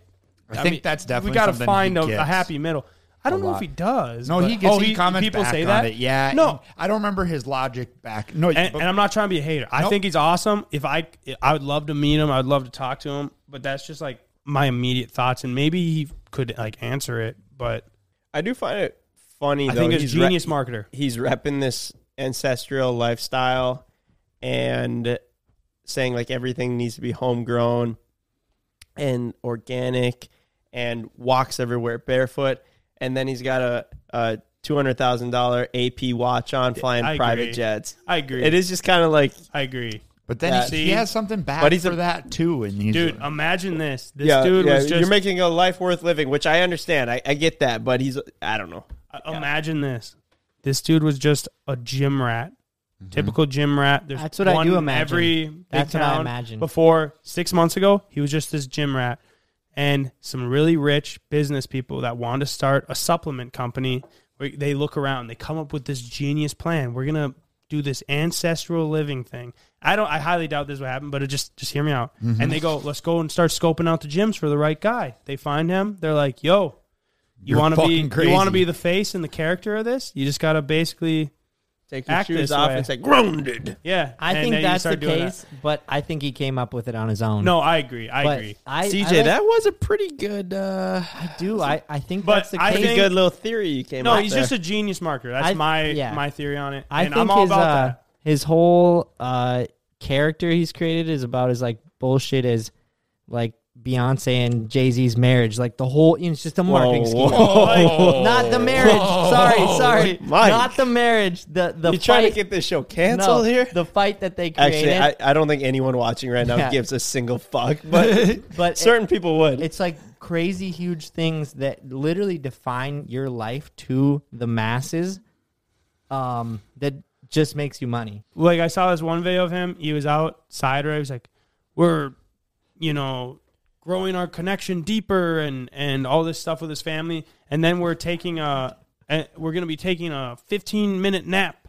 I think that's definitely we got to find a, a happy middle. I don't know if he does. No, but- he gets oh, he, comments people back say on that. it. Yeah, No, I don't remember his logic back. No, and, but- and I'm not trying to be a hater. I Nope. think he's awesome. If I, I would love to meet him. I'd love to talk to him. But that's just like my immediate thoughts, and maybe he could like answer it. But I do find it funny I though. think he's he's genius re- marketer. he's repping this ancestral lifestyle and saying like everything needs to be homegrown and organic and walks everywhere barefoot and then he's got a, a $200,000 AP watch on flying I private agree. jets. I agree. It is just kind of like I agree, but then Yeah. he, See? he has something back But he's for a- that too. And he's dude. Imagine this. This yeah, dude yeah, was just. you're making a life worth living, which I understand. I, I get that, but he's I don't know. uh, Imagine this. This dude was just a gym rat, typical gym rat. There's That's what I do imagine. Every big That's what I imagine. Before six months ago, he was just this gym rat, and some really rich business people that want to start a supplement company. They look around, they come up with this genius plan. We're gonna do this ancestral living thing. I don't. I highly doubt this will happen, but it just just hear me out. Mm-hmm. And they go, let's go and start scoping out the gyms for the right guy. They find him. They're like, yo, you want to be fucking you want to be the face and the character of this. You just gotta basically Take your Act shoes this off way. and say grounded. yeah. I and think then you that's the start doing that. case, but I think he came up with it on his own. No, I agree. I but agree. I, CJ, I like- that was a pretty good, uh, I do. I, I think But that's the I case. pretty think- a good little theory you came No, up he's there. just a genius marker. That's I- my yeah. my theory on it. I and think I'm all his about uh, that. his whole uh, character he's created is about as like bullshit as like Beyonce and Jay Z's marriage. Like the whole, you know, it's just a marketing scheme. Not the marriage. Sorry, sorry. Mike. Not the marriage. The the you trying to get this show no, canceled here? The fight that they created. Actually, I, I don't think anyone watching right now Yeah. gives a single fuck, but but certain people would. It's like crazy huge things that literally define your life to the masses. Um, that just makes you money. like I saw this one video of him. He was outside, right? He was like, "We're, you know, growing our connection deeper, and and all this stuff with his family, and then we're taking a, we're gonna be taking a 15 minute nap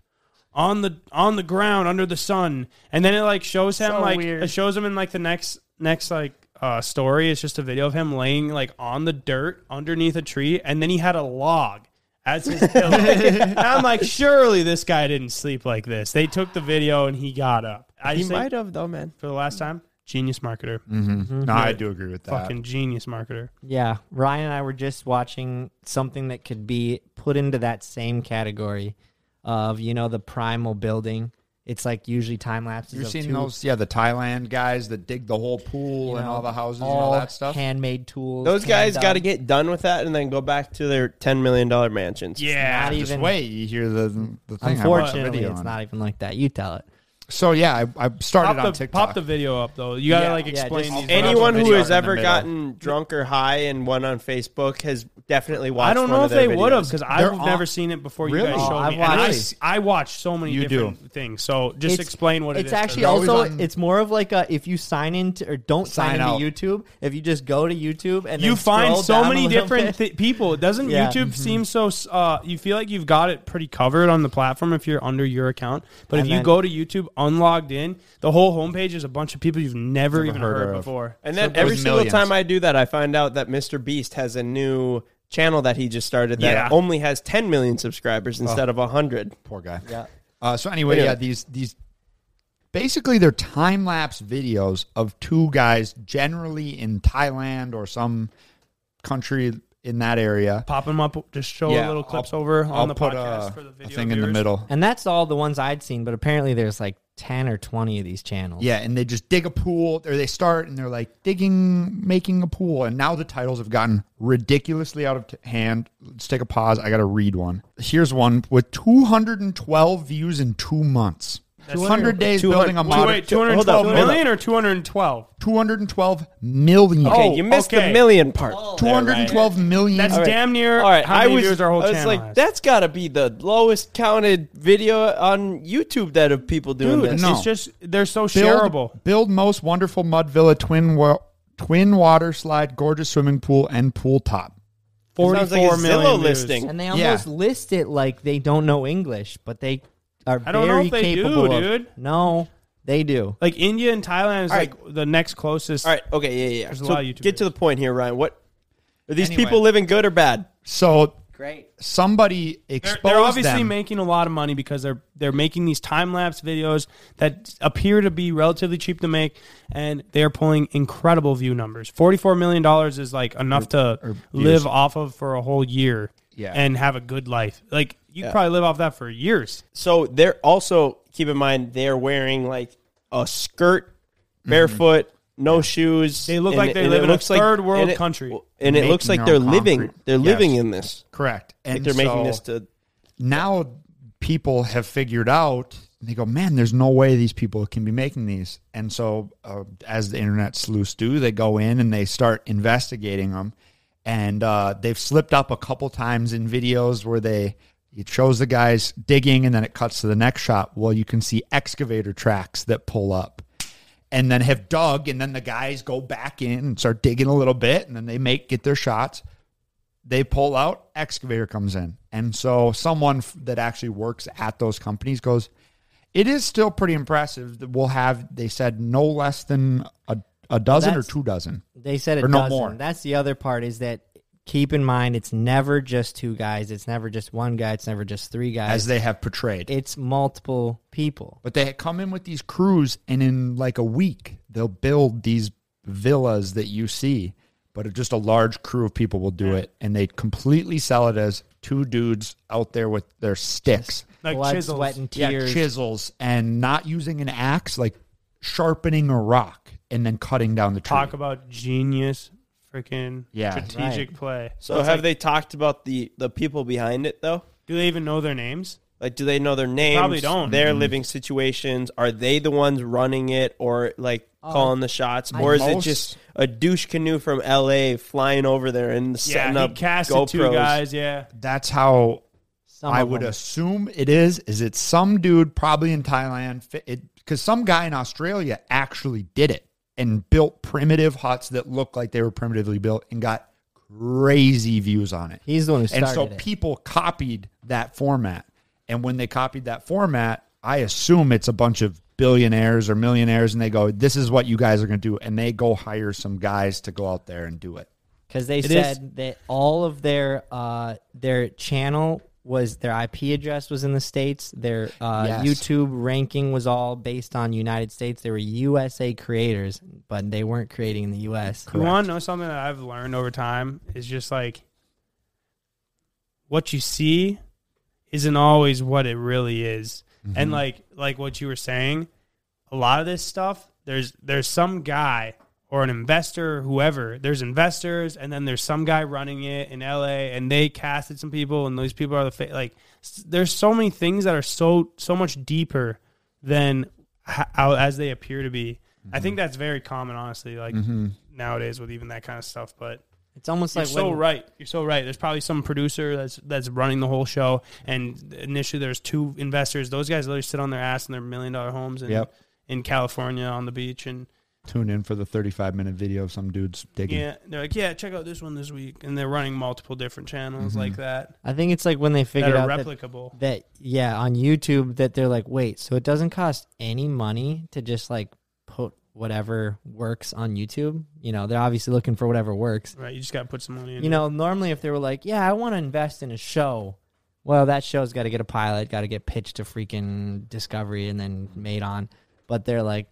on the on the ground under the sun, and then it like shows him So like weird. it shows him in like the next next like." Uh, story it's just a video of him laying like on the dirt underneath a tree and then he had a log as his pillow. I'm like, surely this guy didn't sleep like this. They took the video and he got up. I he might have though, man. for the last time, genius marketer, mm-hmm. Mm-hmm. No, I do agree with that. fucking genius marketer. Yeah, Ryan and I were just watching something that could be put into that same category of you know the primal building. It's like usually time lapses. You've of seen two- those, yeah, the Thailand guys that dig the whole pool you and all the houses and all that stuff. handmade tools. Those guys got to get done with that and then go back to their ten million dollar mansions. Yeah, not Just even- wait, you hear the the thing. I watched Unfortunately, video it's on not even like that. You tell it. So yeah, I, I started pop on the, TikTok. pop the video up though. You gotta Yeah. like Yeah, explain just- these. Anyone who has ever gotten drunk or high and went on Facebook has definitely watched. I don't one know of if their they would have videos. because They're I've on- never seen it before. Really? You guys showed Oh, I've me, and I, watched s- I watch so many You different things. So just It's- explain what it it's is. actually They're always also on- it's more of like a if you sign into or don't sign, Sign into. YouTube. If you just go to YouTube and you then find scroll so down a many little different bit- th- people. Doesn't Yeah. YouTube seem so? Uh, you feel like you've got it pretty covered on the platform if you're under your account. But if And you then- go to YouTube unlogged in, the whole homepage is a bunch of people you've never, even heard heard, of. before. And then So every single millions. time I do that, I find out that Mr. Beast has a new channel that he just started that Yeah. only has 10 million subscribers instead of 100. Poor guy. Yeah. Uh, so anyway, Anyway. yeah, these these basically they're time lapse videos of two guys, generally in Thailand or some country in that area. Pop them up. Just show Yeah, little clips I'll- over on I'll the put podcast a, for the a video thing in the middle. And that's all the ones I'd seen, but apparently there's like ten or twenty of these channels. Yeah, and they just dig a pool, or they start and they're like digging, making a pool, and now the titles have gotten ridiculously out of t- hand. Let's take a pause. I got to read one. Here's one with 212 views in two months. 200 days 200 building a wait, modern. Wait, Hold up, million or 212? 212 million. Okay, Oh, you missed okay. the million part. there, Ryan. 212 million. That's All right. damn near All right, how I many was, views our whole I was channel like, has. that's got to be the lowest counted video on YouTube that of people doing Dude, this. no. it's just they're so build, shareable. build most wonderful mud villa, twin wa- twin water slide, gorgeous swimming pool, and pool top. Sounds like a 44 million Zillow views. listing. And they Yeah. almost list it like they don't know English, but they are I don't know very if they do, of- dude. No, they do. Like India and Thailand is All like the next closest. All right, okay, yeah, yeah. yeah. There's a So lot of YouTube get to the point here, Ryan. What are these Anyway. people living good or bad? So Great. somebody They're, exposed they're obviously them. making a lot of money because they're they're making these time lapse videos that appear to be relatively cheap to make, and they are pulling incredible view numbers. Forty four million dollars is like enough to live off of for a whole year, Yeah. and have a good life. Like you Yeah. probably live off that for years. So they're also keep in mind they're wearing like a skirt, barefoot, no shoes. They look and like they and live it in a looks like- third world and it- country. and it looks like they're own living. They're Yes. living in this. correct, and Like they're making this to. now people have figured out. They go, man. There's no way these people can be making these, and so uh, as the internet sleuths do, they go in and they start investigating them, and uh, they've slipped up a couple times in videos where they It shows the guys digging, and then it cuts to the next shot. Well, you can see excavator tracks that pull up, and then have dug, and then the guys go back in and start digging a little bit, and then they make get their shots. They pull out, excavator comes in, and so someone that actually works at those companies goes, "It is still pretty impressive. that We'll have," they said, no less than a, a dozen or two dozen. They said a Or no dozen. more. That's the other part is that keep in mind it's never just two guys. It's never just one guy. It's never just three guys. as they have portrayed. it's multiple people. but they come in with these crews, and in like a week, they'll build these villas that you see. But just a large crew of people will do it, and they completely sell it as two dudes out there with their sticks, Like Blood, chisels. sweat, and yeah, chisels, and not using an axe, like sharpening a rock and then cutting down the tree. Talk about genius, freaking Yeah. strategic Right. play. So it's have like, they talked about the the people behind it though? Do they even know their names? Like, do they know their names? Probably don't. Their Mm-hmm. living situations. Are they the ones running it, or like Uh, calling the shots, or is it just a douche canoe from L.A. flying over there and setting yeah, he up casted GoPros? two guys. Yeah, That's how Some I would them. assume it is. Is it some dude probably in Thailand? Because some guy in Australia actually did it and built primitive huts that looked like they were primitively built and got crazy views on it. He's the one who and so it. people copied that format. And when they copied that format, I assume it's a bunch of billionaires or millionaires, and they go, "This is what you guys are going to do," and they go hire some guys to go out there and do it. because they It said is- that all of their uh, their channel was their IP address was in the states. Their uh, Yes. YouTube ranking was all based on United States. They were USA creators, but they weren't creating in the US. You want to know something that I've learned over time is just like what you see isn't always what it really is. And like like what you were saying, a lot of this stuff there's there's some guy or an investor or whoever, there's investors and then there's some guy running it in LA and they casted some people and those people are the fa- like there's so many things that are so so much deeper than how as they appear to be. I think mm-hmm. that's very common honestly like mm-hmm. nowadays with even that kind of stuff, but It's almost you're like so when, right. You're so right. There's probably some producer that's that's running the whole show, and initially there's two investors. Those guys literally sit on their ass in their million dollar homes in, Yep. in California on the beach, and Tune in for the 35 minute video of some dudes digging. yeah, they're like, yeah, check out this one this week, and they're running multiple different channels mm-hmm. like that I think it's like when they that figured out replicable. that yeah on YouTube that they're like, wait, so it doesn't cost any money to just like put whatever works on YouTube. You know, they're obviously looking for whatever works. right, you just got to put some money in. You know, normally if they were like, yeah, I want to invest in a show, well, that show's got to get a pilot, got to get pitched to freaking Discovery and then made on. But they're like,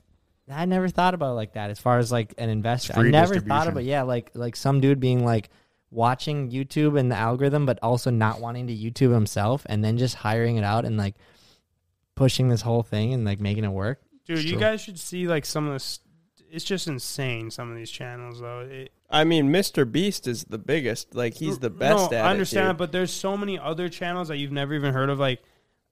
I never thought about it like that as far as like an investor. I never thought distribution. about yeah, like like some dude being like watching YouTube and the algorithm, but also not wanting to YouTube himself, and then just hiring it out and like pushing this whole thing and like making it work. dude, you true. guys should see like some of this. It's just insane. Some of these channels, though. It, I mean, Mr. Beast is the biggest. Like he's the best No, at I understand it. it, but there's so many other channels that you've never even heard of. Like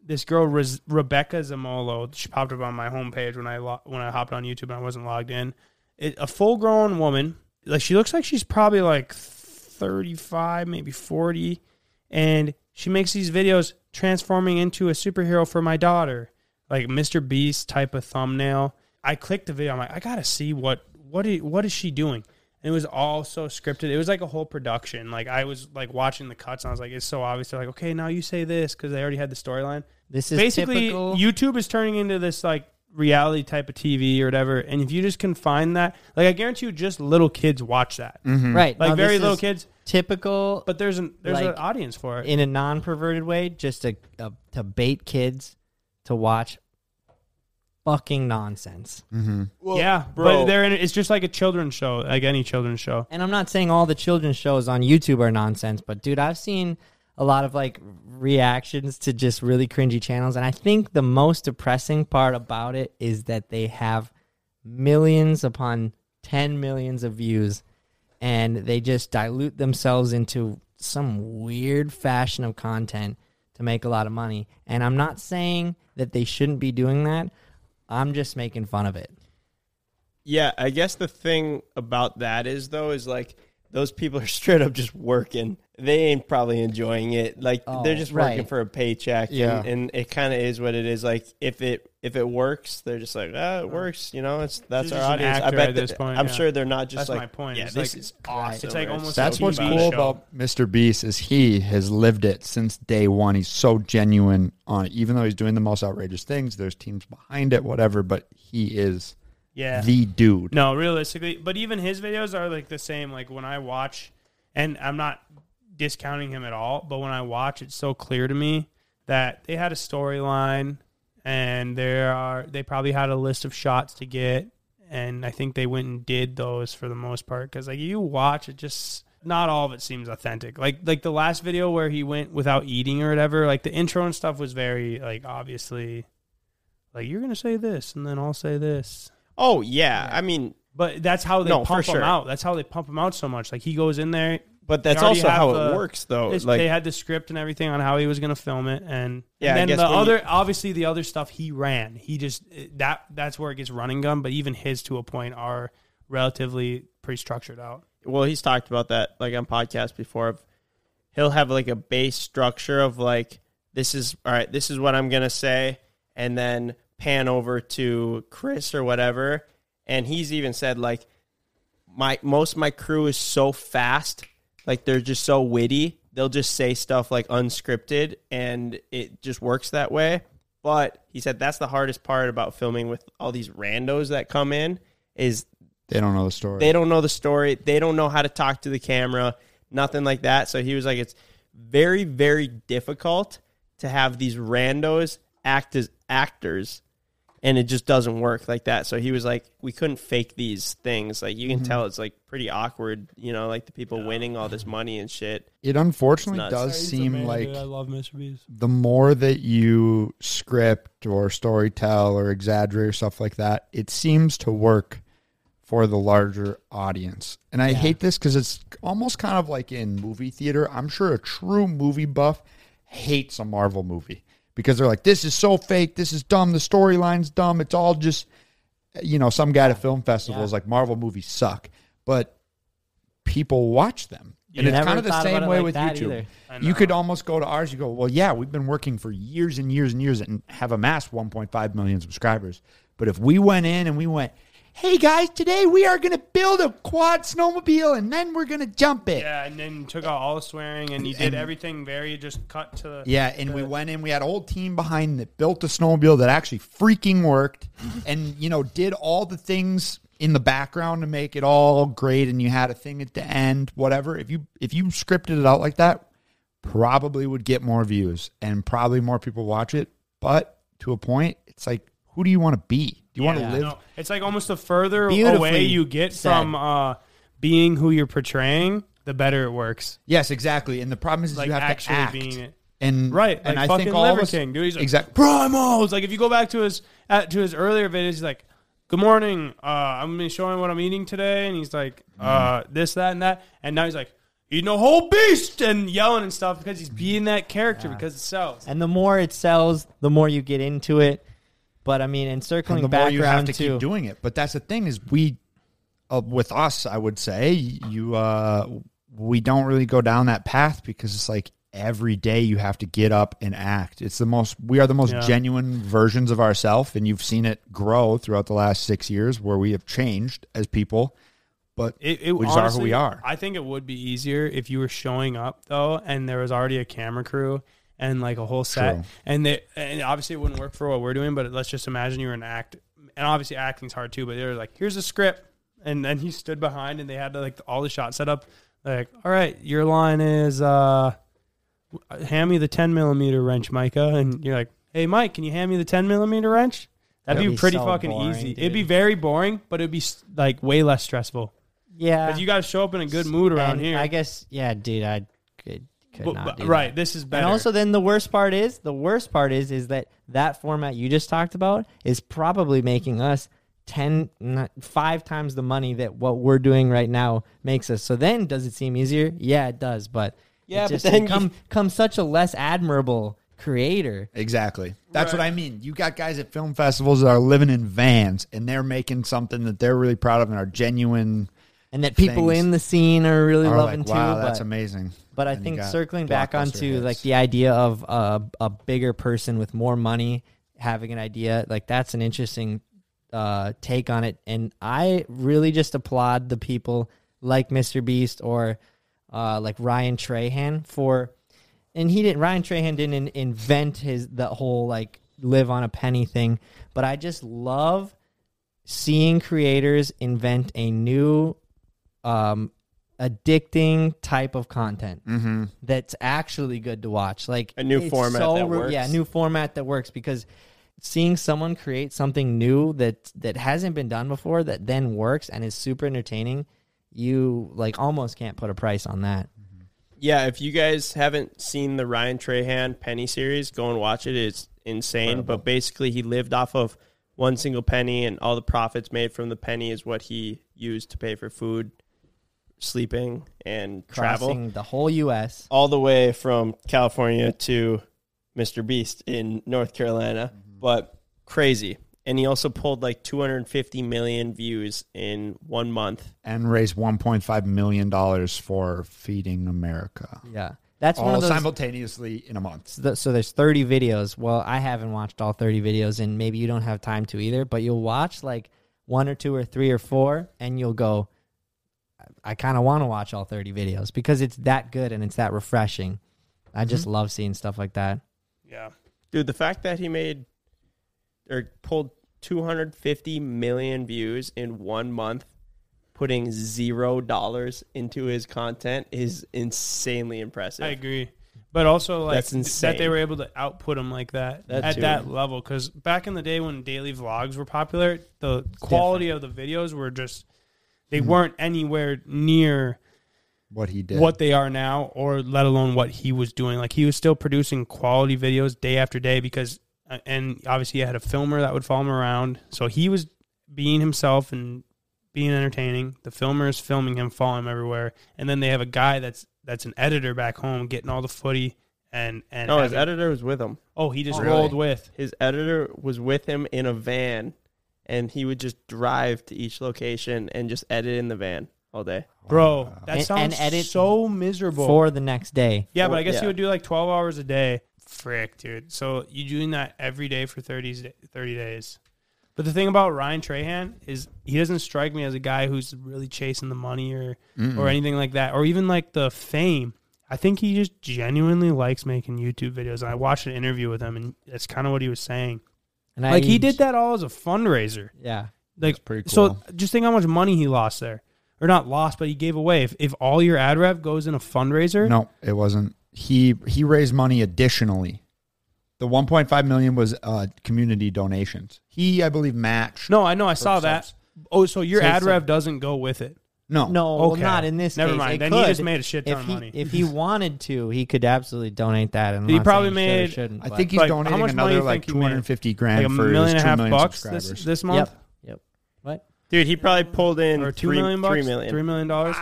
this girl Res- Rebecca Zamolo, she popped up on my homepage when I lo- when I hopped on YouTube and I wasn't logged in. It, a full grown woman, like she looks like she's probably like 35, maybe 40, and she makes these videos transforming into a superhero for my daughter, like Mr. Beast type of thumbnail. I clicked the video. I'm like, I gotta see what what is, what is she doing? And it was all so scripted. It was like a whole production. Like I was like watching the cuts, and I was like, it's so obvious. They're like, okay, now you say this because they already had the storyline. This is Basically, typical. YouTube is turning into this like reality type of TV or whatever. And if you just can find that, like I guarantee you, just little kids watch that, right? like now, very little kids. Typical, But there's an there's an audience for it. in a non-perverted way, just to uh, to bait kids to watch fucking nonsense. Mm-hmm. yeah, bro. but they're in, it's just like a children's show, like any children's show. And I'm not saying all the children's shows on YouTube are nonsense, but dude, I've seen a lot of like reactions to just really cringy channels, and I think the most depressing part about it is that they have millions upon 10 millions of views and they just dilute themselves into some weird fashion of content to make a lot of money. And I'm not saying that they shouldn't be doing that. I'm just making fun of it. Yeah, I guess the thing about that is though is like those people are straight up just working. They ain't probably enjoying it. Like Oh, they're just working right. for a paycheck. Yeah. and, and it kind of is what it is. Like if it if it works, they're just like, ah, it works. You know, it's that's You're our audience. I bet at this that- point, I'm yeah. sure they're not just That's like, my point. Yeah, It's this like- is awesome. It's like almost That's what's TV cool about Mr. Beast is he has lived it since day one. He's so genuine on it. Even though he's doing the most outrageous things, there's teams behind it, whatever. But he is Yeah. the dude. No, realistically, but even his videos are like the same. Like when I watch, and I'm not discounting him at all, but when I watch, it's so clear to me that they had a storyline, and there are they probably had a list of shots to get, and I think they went and did those for the most part. Because like you watch, it just not all of it seems authentic. Like like the last video where he went without eating or whatever. Like the intro and stuff was very like obviously. Like you're gonna say this, and then I'll say this. Oh yeah, I mean, But that's how they No, for pump him sure. out. That's how they pump him out so much. Like he goes in there. but that's already also have how the- it works, though. it's- Like they had the script and everything on how he was going to film it, and, Yeah, I and then guess the when you- other, obviously the other stuff he ran. He just that that's where it gets running gun. But even his to a point are relatively pretty structured out. well, he's talked about that like on podcasts before. Of he'll have like a base structure of like this is all right. This is what I'm gonna say, and then pan over to Chris or whatever. And he's even said like my most of my crew is so fast, like they're just so witty. They'll just say stuff like unscripted, and it just works that way. But he said that's the hardest part about filming with all these randos that come in is They don't know the story. they don't know the story. They don't know how to talk to the camera. Nothing like that. So he was like, it's very, very difficult to have these randos act as actors, and it just doesn't work like that. So he was like, we couldn't fake these things. Like you can mm-hmm. tell it's like pretty awkward. You know, like the people winning all this money and shit. it unfortunately It's nuts. does seem like love Mr. Beast. the more that you script or storytell or exaggerate or stuff like that, it seems to work for the larger audience. And I hate this because it's almost kind of like in movie theater. I'm sure a true movie buff hates a Marvel movie because they're like, this is so fake. This is dumb. The storyline's dumb. It's all just, you know, some guy at a film festival is like, Marvel movies suck. But people watch them. And it's kind of the same way like with YouTube. You could almost go to ours. You go, well, yeah, we've been working for years and years and years and have amassed 1.5 million subscribers. But if we went in and we went, hey guys, today we are going to build a quad snowmobile and then we're going to jump it. Yeah, and then took out all the swearing, and he did everything very just cut to the. Yeah, and we went in. We had a whole team behind that built a snowmobile that actually freaking worked, and you know did all the things in the background to make it all great. And you had a thing at the end, whatever. If you if you scripted it out like that, probably would get more views and probably more people watch it. But to a point, it's like, who do you want to be? Do you want to live? no, it's like almost the further away you get said. from uh, being who you're portraying, the better it works. Yes, exactly. And the problem is, is Like you have actually to act. being it. and Right, and I fucking think all Liver of us, King, dude. He's like, exactly. Primos. Like if you go back to his uh, to his earlier videos, he's like, "Good morning. Uh, I'm gonna be showing what I'm eating today," and he's like, uh, "This, that, and that," and now he's like, "Eating a whole beast" and yelling and stuff because he's being that character because it sells. And the more it sells, the more you get into it. But I mean, and circling and the more back you have around to keep doing it. But that's the thing is we, uh, with us, I would say you, uh, we don't really go down that path because it's like every day you have to get up and act. It's the most we are the most Yeah. genuine versions of ourselves, and you've seen it grow throughout the last six years where we have changed as people. But It, it we just are who we are. I think it would be easier if you were showing up though, and there was already a camera crew and like a whole set, True. and they and obviously it wouldn't work for what we're doing. But let's just imagine you were an act, and obviously acting's hard too. But they were like, "Here's a script," and then he stood behind, and they had like all the shots set up. Like, all right, your line is, uh, "Hand me the 10 millimeter wrench, Micah," and you're like, "Hey, Mike, can you hand me the 10 millimeter wrench?" That'd, That'd be, be pretty so fucking boring, easy. dude. It'd be very boring, but it'd be like way less stressful. yeah, Because you got to show up in a good mood around and here. I guess, yeah, dude, I could, could But- not but- do right. that. This is better. And also, then the worst part is the worst part is is that that format you just talked about is probably making us ten, not, five times the money that what we're doing right now makes us. So then, does it seem easier? Yeah, it does. But Yeah, it but just then you- become become such a less admirable creator. Exactly. That's Right. what I mean. You got guys at film festivals that are living in vans and they're making something that they're really proud of and are genuine and that people things in the scene are really are loving like, too. wow, but, that's amazing. but I And think circling back onto hits. like the idea of a, a bigger person with more money having an idea, like that's an interesting uh, take on it. And I really just applaud the people like Mr. Beast or uh, like Ryan Trahan for, and he didn't. Ryan Trahan didn't in- invent his the whole like live on a penny thing, but I just love seeing creators invent a new um addicting type of content Mm-hmm. that's actually good to watch like A new format that works. yeah new format that works because seeing someone create something new that that hasn't been done before that then works and is super entertaining you like almost can't put a price on that Yeah, if you guys haven't seen the Ryan Trahan Penny series, go and watch it. It's insane. But basically, he lived off of one single penny, and all the profits made from the penny is what he used to pay for food, sleeping, and travel. crossing the whole us All the way from California to Mr. Beast in North Carolina. Mm-hmm. But crazy. And he also pulled like 250 million views in one month. And raised 1.5 million dollars for feeding America. yeah that's one All of those simultaneously in a month. So th- so there's 30 videos. Well, I haven't watched all 30 videos, and maybe you don't have time to either. But you'll watch like one or two or three or four, and you'll go, "I kind of want to watch all 30 videos because it's that good and it's that refreshing." I just mm-hmm. love seeing stuff like that. Yeah. Dude, the fact that he made or pulled 250 million views in one month, putting zero dollars into his content is insanely impressive. I agree. But also, like That's th- that they were able to output him like that, That at too. that level. Because back in the day when daily vlogs were popular, the quality of the videos were just they weren't anywhere near What he did. what they are now, or let alone what he was doing. Like he was still producing quality videos day after day because, uh, and obviously he had a filmer that would follow him around. So he was being himself and being entertaining. The filmer is filming him, following him everywhere, and then they have a guy that's that's an editor back home getting all the footy and and no, his editor was with him. oh he just Really? rolled with. His editor was with him in a van, and he would just drive to each location and just edit in the van all day. Bro, that And- sounds and edit so miserable. For the next day, Yeah, but I guess Yeah. you would do like 12 hours a day. Frick, dude. So you doing that every day for 30, s- 30 days. But the thing about Ryan Trahan is he doesn't strike me as a guy who's really chasing the money or or anything like that, or even like the fame. I think he just genuinely likes making YouTube videos. And I watched an interview with him, and that's kind of what he was saying. And I, Like he did that all as a fundraiser. Yeah, Like pretty So just think how much money he lost there, or not lost, but he gave away. If if all your ad rev goes in a fundraiser, No, it wasn't. He he raised money additionally. The 1.5 million was uh, community donations. He, I believe, matched. No, I know. I saw that. Oh, so your So- ad so- rev doesn't go with it. No, no, well, Okay. not in this. Never case. mind. It Then he could. just made a shit ton if of he, money. If he wanted to, he could absolutely donate that. And I'm He not probably saying he should or made- shouldn't, I but- think he's Like, how donating much money another you like think he made? 250 grand Like a for million his and a 2 half million bucks subscribers. this, this month, Yep. Yep. What? Dude, he probably pulled in or two three, million bucks, three million. three million dollars,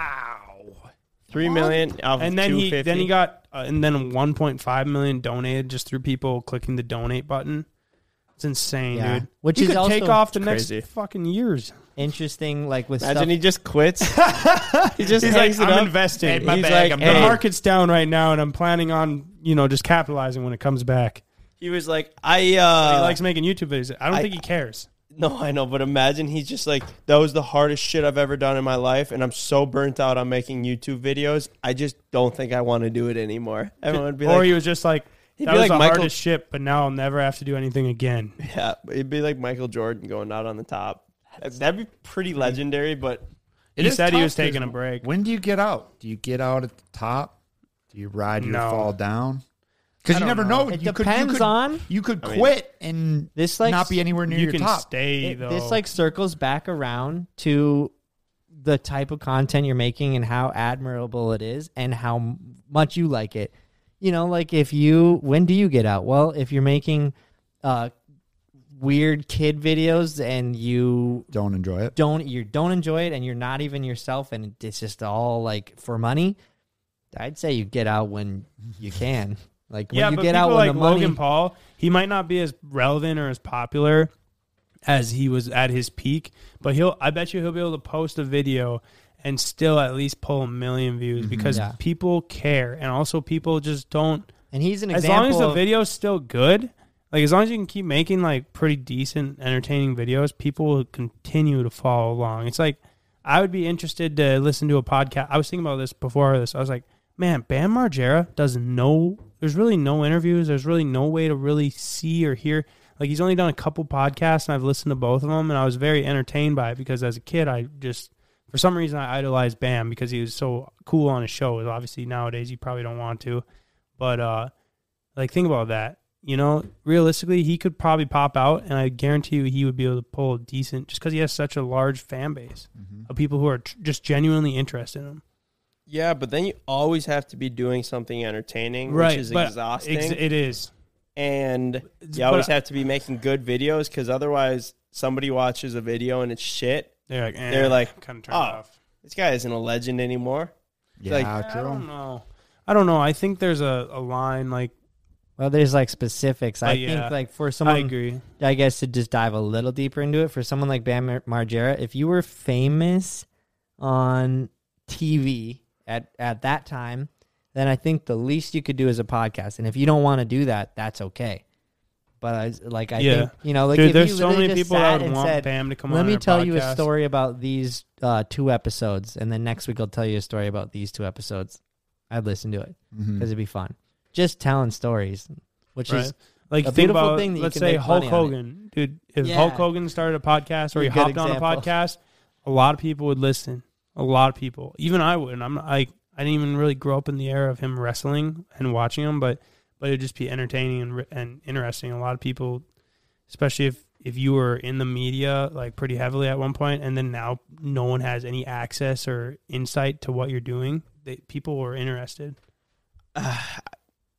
Three million off and of then he then he got uh, and then 1.5 million donated just through people clicking the donate button. It's insane, Yeah. dude. Which he is could take off the crazy. next fucking years. Interesting, like with Imagine stuff. he just quits. he just He's hangs like, it I'm up. investing. He's My like, bag. I'm- hey. The market's down right now, and I'm planning on you know just capitalizing when it comes back. He was like, I uh, he likes making YouTube videos. I don't I- think he cares. No, I know, but imagine he's just like, that was the hardest shit I've ever done in my life, and I'm so burnt out on making YouTube videos. I just don't think I want to do it anymore. Everyone would be or like, he was just like, He'd that be was like the Michael- hardest shit, but now I'll never have to do anything again. yeah, it'd be like Michael Jordan going out on the top. That'd be pretty legendary, but It he said he was taking a break. When do you get out? Do you get out at the top? Do you ride your No. fall down? Because I you don't never know. know. It you could, depends you could, on- You could I mean- quit and This, like, not be anywhere near you your can top. stay It- though. this like circles back around to the type of content you're making and how admirable it is and how m- much you like it. You know, like if you when do you get out? Well, if you're making uh weird kid videos and you Don't enjoy it. don't you don't enjoy it and you're not even yourself and it's just all like for money, I'd say you get out when you can. Like when yeah, you but get people out when like the money Logan Paul, he might not be as relevant or as popular as he was at his peak, but he'll. I bet you he'll be able to post a video and still at least pull a million views mm-hmm. because Yeah. people care, and also people just don't. And he's an As example. long as the video's still good, like as long as you can keep making like pretty decent, entertaining videos, people will continue to follow along. It's like I would be interested to listen to a podcast. I was thinking about this before this. I was like, man, Bam Margera does no. There's really no interviews. There's really no way to really see or hear. Like he's only done a couple podcasts, and I've listened to both of them, and I was very entertained by it because as a kid, I just for some reason I idolized Bam because he was so cool on his show. Obviously nowadays you probably don't want to, but uh, like think about that. You know, realistically, he could probably pop out, and I guarantee you he would be able to pull a decent just because he has such a large fan base of people who are tr- just genuinely interested in him. Yeah, but then you always have to be doing something entertaining, which is but exhausting. ex- it is. and you always I- have to be making good videos because otherwise somebody watches a video and it's shit. They're like, eh, They're like, kind of turned oh, off. This guy isn't a legend anymore. Yeah, Like- I don't know. I don't know. I think there's a, a line like well, there's like specifics. I But yeah, think like for someone, I agree. I guess to just dive a little deeper into it, for someone like Bam Margera, if you were famous on TV at at that time, then I think the least you could do is a podcast. And if you don't want to do that, that's okay. But I, like I Yeah. think you know, like Dude, if there's you so many just people that would want said, Bam to come on. Let on me our tell you a story about these uh, two episodes, and then next week I'll tell you a story about these two episodes. I'd listen to it because Mhm. it'd be fun. Just telling stories, which Right. is Like a beautiful about, thing that you let's can say make Hulk money. Hogan, dude. If Yeah. Hulk Hogan started a podcast or he Good hopped on a podcast, a lot of people would listen. A lot of people, even I would. I'm not, I I didn't even really grow up in the era of him wrestling and watching him, but but it'd just be entertaining and and interesting. A lot of people, especially if if you were in the media like pretty heavily at one point, and then now no one has any access or insight to what you're doing, they, people were interested. O-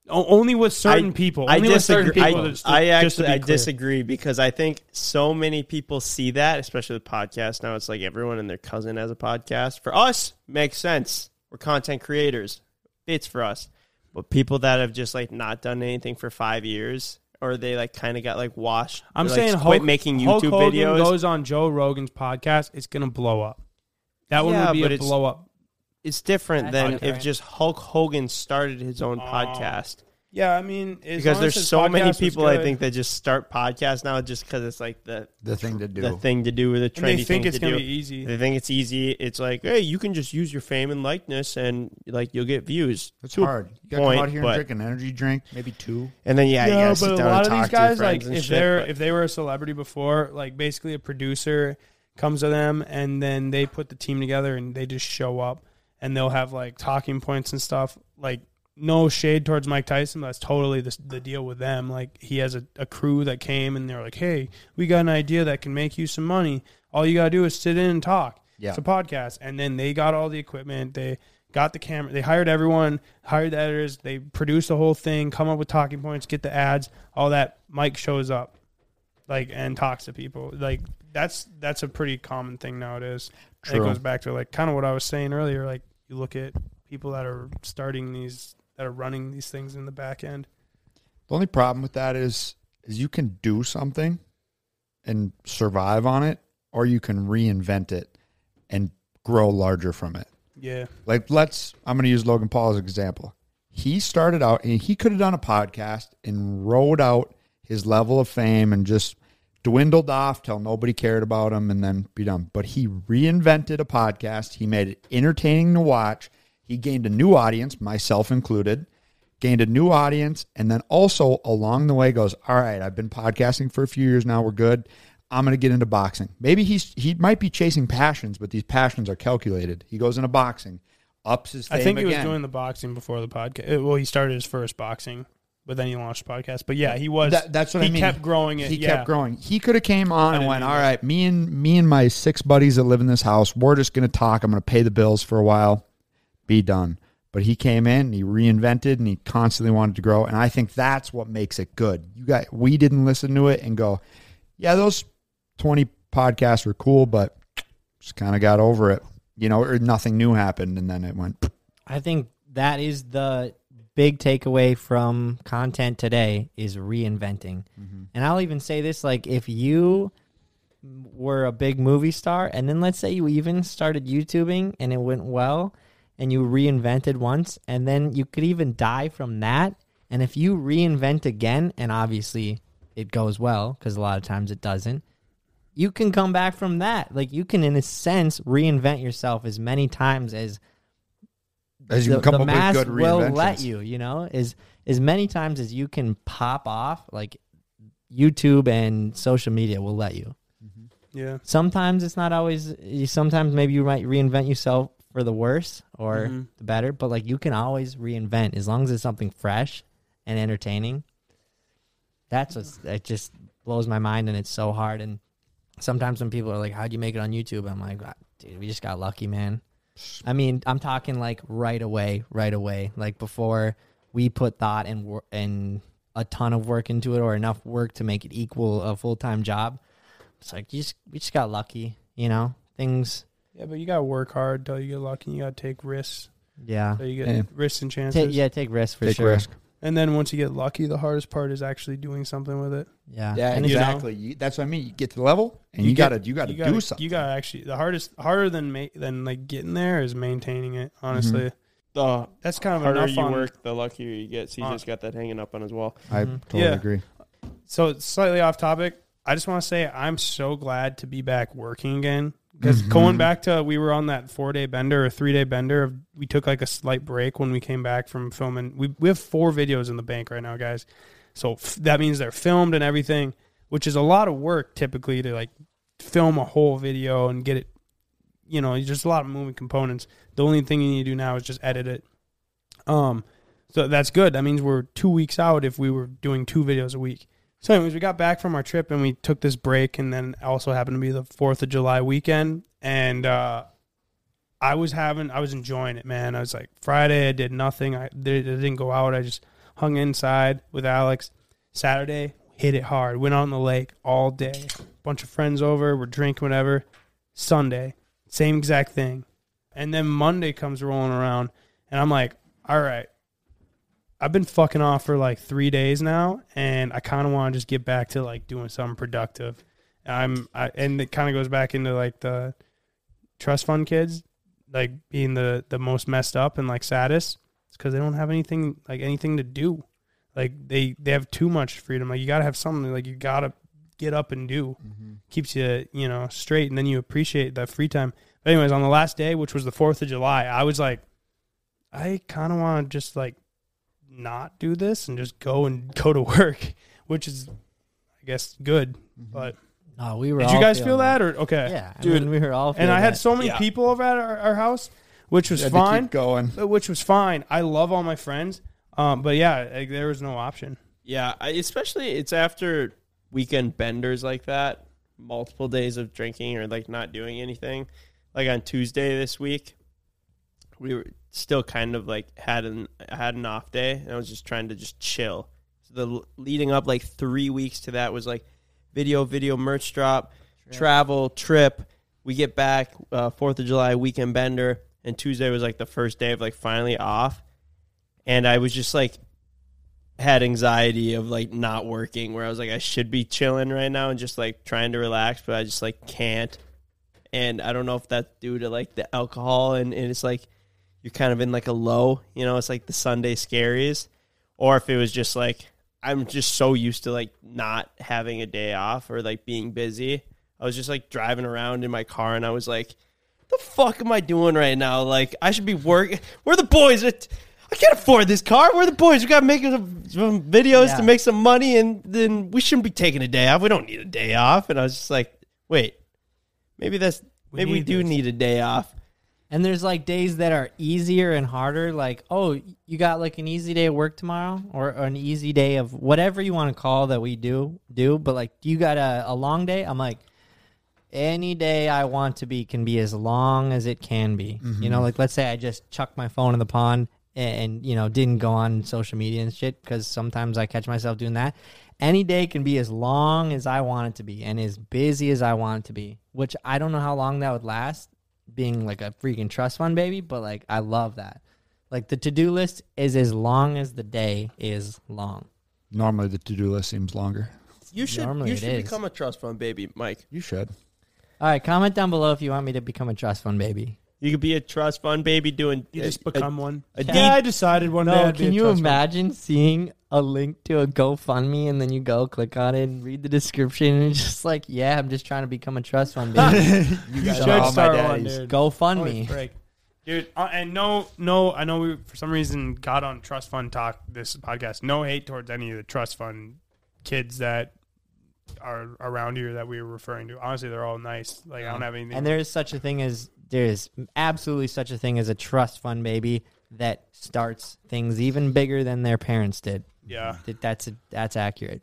only with certain people. I Only with certain disagree. people. I, just to- I actually I disagree because I think so many people see that, especially with podcasts now. It's like everyone and their cousin has a podcast. For us, makes sense. We're content creators. It's for us. But people that have just like not done anything for five years, or they like kind of got like washed. I'm like, saying quit Hulk, making Hulk YouTube Hogan videos. goes on Joe Rogan's podcast, it's gonna blow up. That one Yeah, would be a blow up. It's different That's than different. if just Hulk Hogan started his own Oh. podcast. Yeah, I mean, Because there's so many people I think that just start podcasts now just because it's like the The thing to do. the thing to do or the and trendy they think thing it's to gonna do. be easy. They think it's easy. It's like, hey, you can just use your fame and likeness, and like you'll get views. It's hard. You gotta point, come out here but- and drink an energy drink, maybe two. And then yeah, Yeah, but sit a lot of these guys, like if shit, they're but- if they were a celebrity before, like basically a producer comes to them and then they put the team together and they just show up and they'll have like talking points and stuff. Like no shade towards Mike Tyson, but that's totally the, the deal with them. Like he has a, a crew that came and they're like, "Hey, we got an idea that can make you some money. All you gotta do is sit in and talk. Yeah. It's a podcast." And then they got all the equipment. They got the camera. They hired everyone, hired the editors. They produced the whole thing, come up with talking points, get the ads, all that. Mike shows up, like, and talks to people. Like that's that's a pretty common thing nowadays. It goes back to like kind of what I was saying earlier. Like you look at people that are starting these, that are running these things in the back end. The only problem with that is is you can do something and survive on it, or you can reinvent it and grow larger from it. Yeah, Like let's I'm gonna use Logan Paul as an example. He started out and he could have done a podcast and rode out his level of fame and just dwindled off till nobody cared about him and then be done. But he reinvented a podcast. He made it entertaining to watch. He gained a new audience, myself included, gained a new audience, and then also along the way goes, All right, I've been podcasting for a few years now. We're good. I'm going to get into boxing. Maybe he's he might be chasing passions, but these passions are calculated. He goes into boxing, ups his I think he again. was doing the boxing before the podcast. Well, he started his first boxing, but then he launched the podcast. But yeah, he was. That- that's what he I mean. kept growing it. He yeah. kept growing. He could have came on and went, mean "All that. right, me and me and my six buddies that live in this house, we're just going to talk. I'm going to pay the bills for a while, be done." But he came in, and he reinvented, and he constantly wanted to grow, and I think that's what makes it good. You got we didn't listen to it and go, "Yeah, those 20 podcasts were cool, but just kind of got over it." You know, or nothing new happened, and then it went. I think that is the big takeaway from content today is reinventing. Mm-hmm. And I'll even say this like if you were a big movie star, and then let's say you even started YouTubing and it went well, and you reinvented once, and then you could even die from that. And if you reinvent again, and obviously it goes well, because a lot of times it doesn't, you can come back from that. Like you can, in a sense, reinvent yourself as many times as As you the, come the up mass with good will let you. You know, as as many times as you can pop off, like YouTube and social media will let you. Yeah. Sometimes it's not always. you- Sometimes maybe you might reinvent yourself for the worse or Mhm. the better, but like you can always reinvent as long as it's something fresh and entertaining. That's what it just blows my mind, and it's so hard. And sometimes when people are like, "How'd you make it on YouTube?" I'm like, "Ah, "Dude, we just got lucky, man." I mean, I'm talking like right away, right away, like before we put thought and wor- and a ton of work into it, or enough work to make it equal a full time job. It's like you just we just got lucky, you know. Things, Yeah, but you gotta work hard till you get lucky. You gotta take risks. yeah, So you get Yeah. risks and chances. Ta- yeah, take risks for Take sure. risk. And then once you get lucky, the hardest part is actually doing something with it. Yeah, Yeah, and it's- you know- exactly. You- that's what I mean. You get to the level, and you, get- gotta you gotta you do something. You gotta actually the hardest harder than ma- than like getting there is maintaining it. Honestly, The that's kind of harder enough you on. work, the luckier you get. So Uh, CJ's got that hanging up on his wall. I Mhm. totally Yeah. agree. So slightly off topic. I just want to say I'm so glad to be back working again. Because Mhm. going back to we were on that four day bender or three day bender. We took like a slight break when we came back from filming. We we have four videos in the bank right now, guys. So f- that means they're filmed and everything, which is a lot of work typically to like film a whole video and get it. You know, there's a lot of moving components. The only thing you need to do now is just edit it. Um, so that's good. That means we're two weeks out if we were doing two videos a week. So, anyways, we got back from our trip and we took this break, and then also happened to be the Fourth of July weekend, and uh, I was having, I was enjoying it, man. I was like, Friday, I did nothing. I, did, I didn't go out. I just hung inside with Alex. Saturday, hit it hard. Went out on the lake all day. Bunch of friends over. We're drinking whatever. Sunday, same exact thing. And then Monday comes rolling around, and I'm like, all right, I've been fucking off for like three days now, and I kind of want to just get back to like doing something productive. I'm, I, and it kind of goes back into like the trust fund kids, like being the the most messed up and like saddest. It's because they don't have anything like anything to do. Like they they have too much freedom. Like you gotta have something. Like you gotta get up and do. Mm-hmm. Keeps you you know straight, and then you appreciate that free time. But anyways, on the last day, which was the Fourth of July, I was like, I kind of want to just like not do this and just go and go to work, which is, I guess, good. But No, we were. did you all guys feeling feel that or okay? Yeah, I Dude, mean, we were all. And feeling I had that. so many Yeah. people over at our, our house, which was Had to keep fine. going. uh, Which was fine. I love all my friends, um, but yeah, like, there was no option. Yeah, I, especially it's after weekend benders like that, multiple days of drinking or like not doing anything. Like on Tuesday this week, we were still kind of like had an I had an off day, and I was just trying to just chill. So the leading up like three weeks to that was like video, video, merch drop, travel, trip. We get back uh, Fourth of July weekend bender, and Tuesday was like the first day of like finally off, and I was just like had anxiety of like not working where I was like I should be chilling right now and just like trying to relax but I just like can't and I don't know if that's due to like the alcohol and, and it's like you're kind of in like a low you know it's like the Sunday scaries or if it was just like I'm just so used to like not having a day off or like being busy I was just like driving around in my car and I was like the fuck am I doing right now? Like, I should be working. We're the boys. I can't afford this car. We're the boys. We got to make some, videos Yeah. to make some money, and then we shouldn't be taking a day off. We don't need a day off. And I was just like, wait, maybe that's We maybe we do this. need a day off. And there's like days that are easier and harder. Like, oh, you got like an easy day of work tomorrow, or, or an easy day of whatever you want to call that we do do. But like, you got a, a long day. I'm like, any day I want to be can be as long as it can be. You know, mm-hmm. like let's say I just chucked my phone in the pond and, and you know didn't go on social media and shit because sometimes I catch myself doing that. Any day can be as long as I want it to be and as busy as I want it to be. Which I don't know how long that would last being like a freaking trust fund baby, but like I love that. Like the to do list is as long as the day is long. Normally, the to do list seems longer. You should Normally you it should is. become a trust fund baby, Mike. You should. All right, comment down below if you want me to become a trust fund baby. You could be a trust fund baby doing You a- just a- become one. a yeah, deed- I decided one day. No, I'd be can a you trust fund. imagine seeing a link to a GoFundMe and then you go click on it and read the description and it's just like, yeah, I'm just trying to become a trust fund baby. You You should are all my start one, dude. Go fund Holy me. frick. Dude, uh, and no, no, I know we for some reason got on trust fund talk this podcast. No hate towards any of the trust fund kids that are around here that we were referring to. Honestly, they're all nice. Like I don't have anything. And there is such a thing as there is absolutely such a thing as a trust fund baby that starts things even bigger than their parents did. Yeah, That- That's a, that's accurate.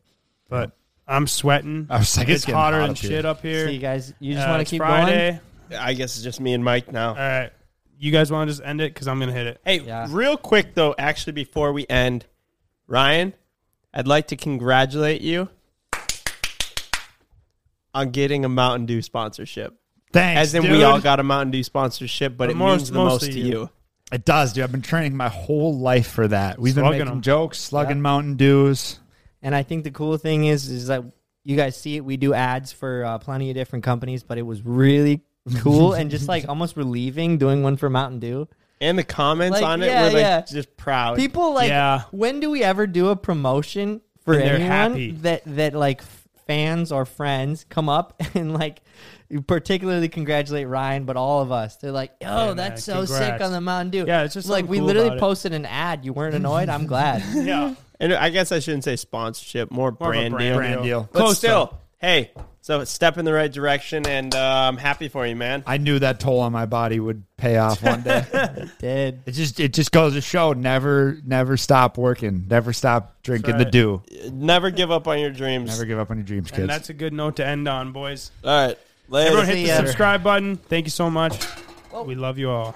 but I'm sweating. I was like, it's it's getting hotter hot than up here. shit up here. So you guys, you just Uh, want to it's keep going? Friday. I guess it's just me and Mike now. All right, you guys want to just end it because I'm gonna hit it. Hey, Yeah. real quick though, actually, before we end, Ryan, I'd like to congratulate you on getting a Mountain Dew sponsorship. Thanks. As in, dude. we all got a Mountain Dew sponsorship, but But it most- means the most mostly to you. you. It does, dude. I've been training my whole life for that. We've Slugging been making 'em. jokes, slugging Yeah. Mountain Dews. And I think the cool thing is, is that you guys see it. We do ads for uh, plenty of different companies, but it was really cool and just like almost relieving doing one for Mountain Dew. And the comments Like, on it yeah, were like yeah. just proud. People like, Yeah. when do we ever do a promotion for And they're anyone happy. that that like f- fans or friends come up and like particularly congratulate Ryan, but all of us. They're like, "Yo, Yeah, man, that's so sick on the Mountain Dew." Yeah, it's just like we cool literally about it. posted an ad. You weren't annoyed. I'm glad. Yeah, and I guess I shouldn't say sponsorship, more, More brand, brand deal. Brand deal. But Close, still, hey, so it's step in the right direction, and uh, I'm happy for you, man. I knew that toll on my body would pay off one day. Did it just it just goes to show never never stop working, never stop drinking That's the dew. Never give up on your dreams. Never give up on your dreams, and kids. that's a good note to end on, boys. All right, later. Everyone hit the subscribe button. Thank you so much. We love you all.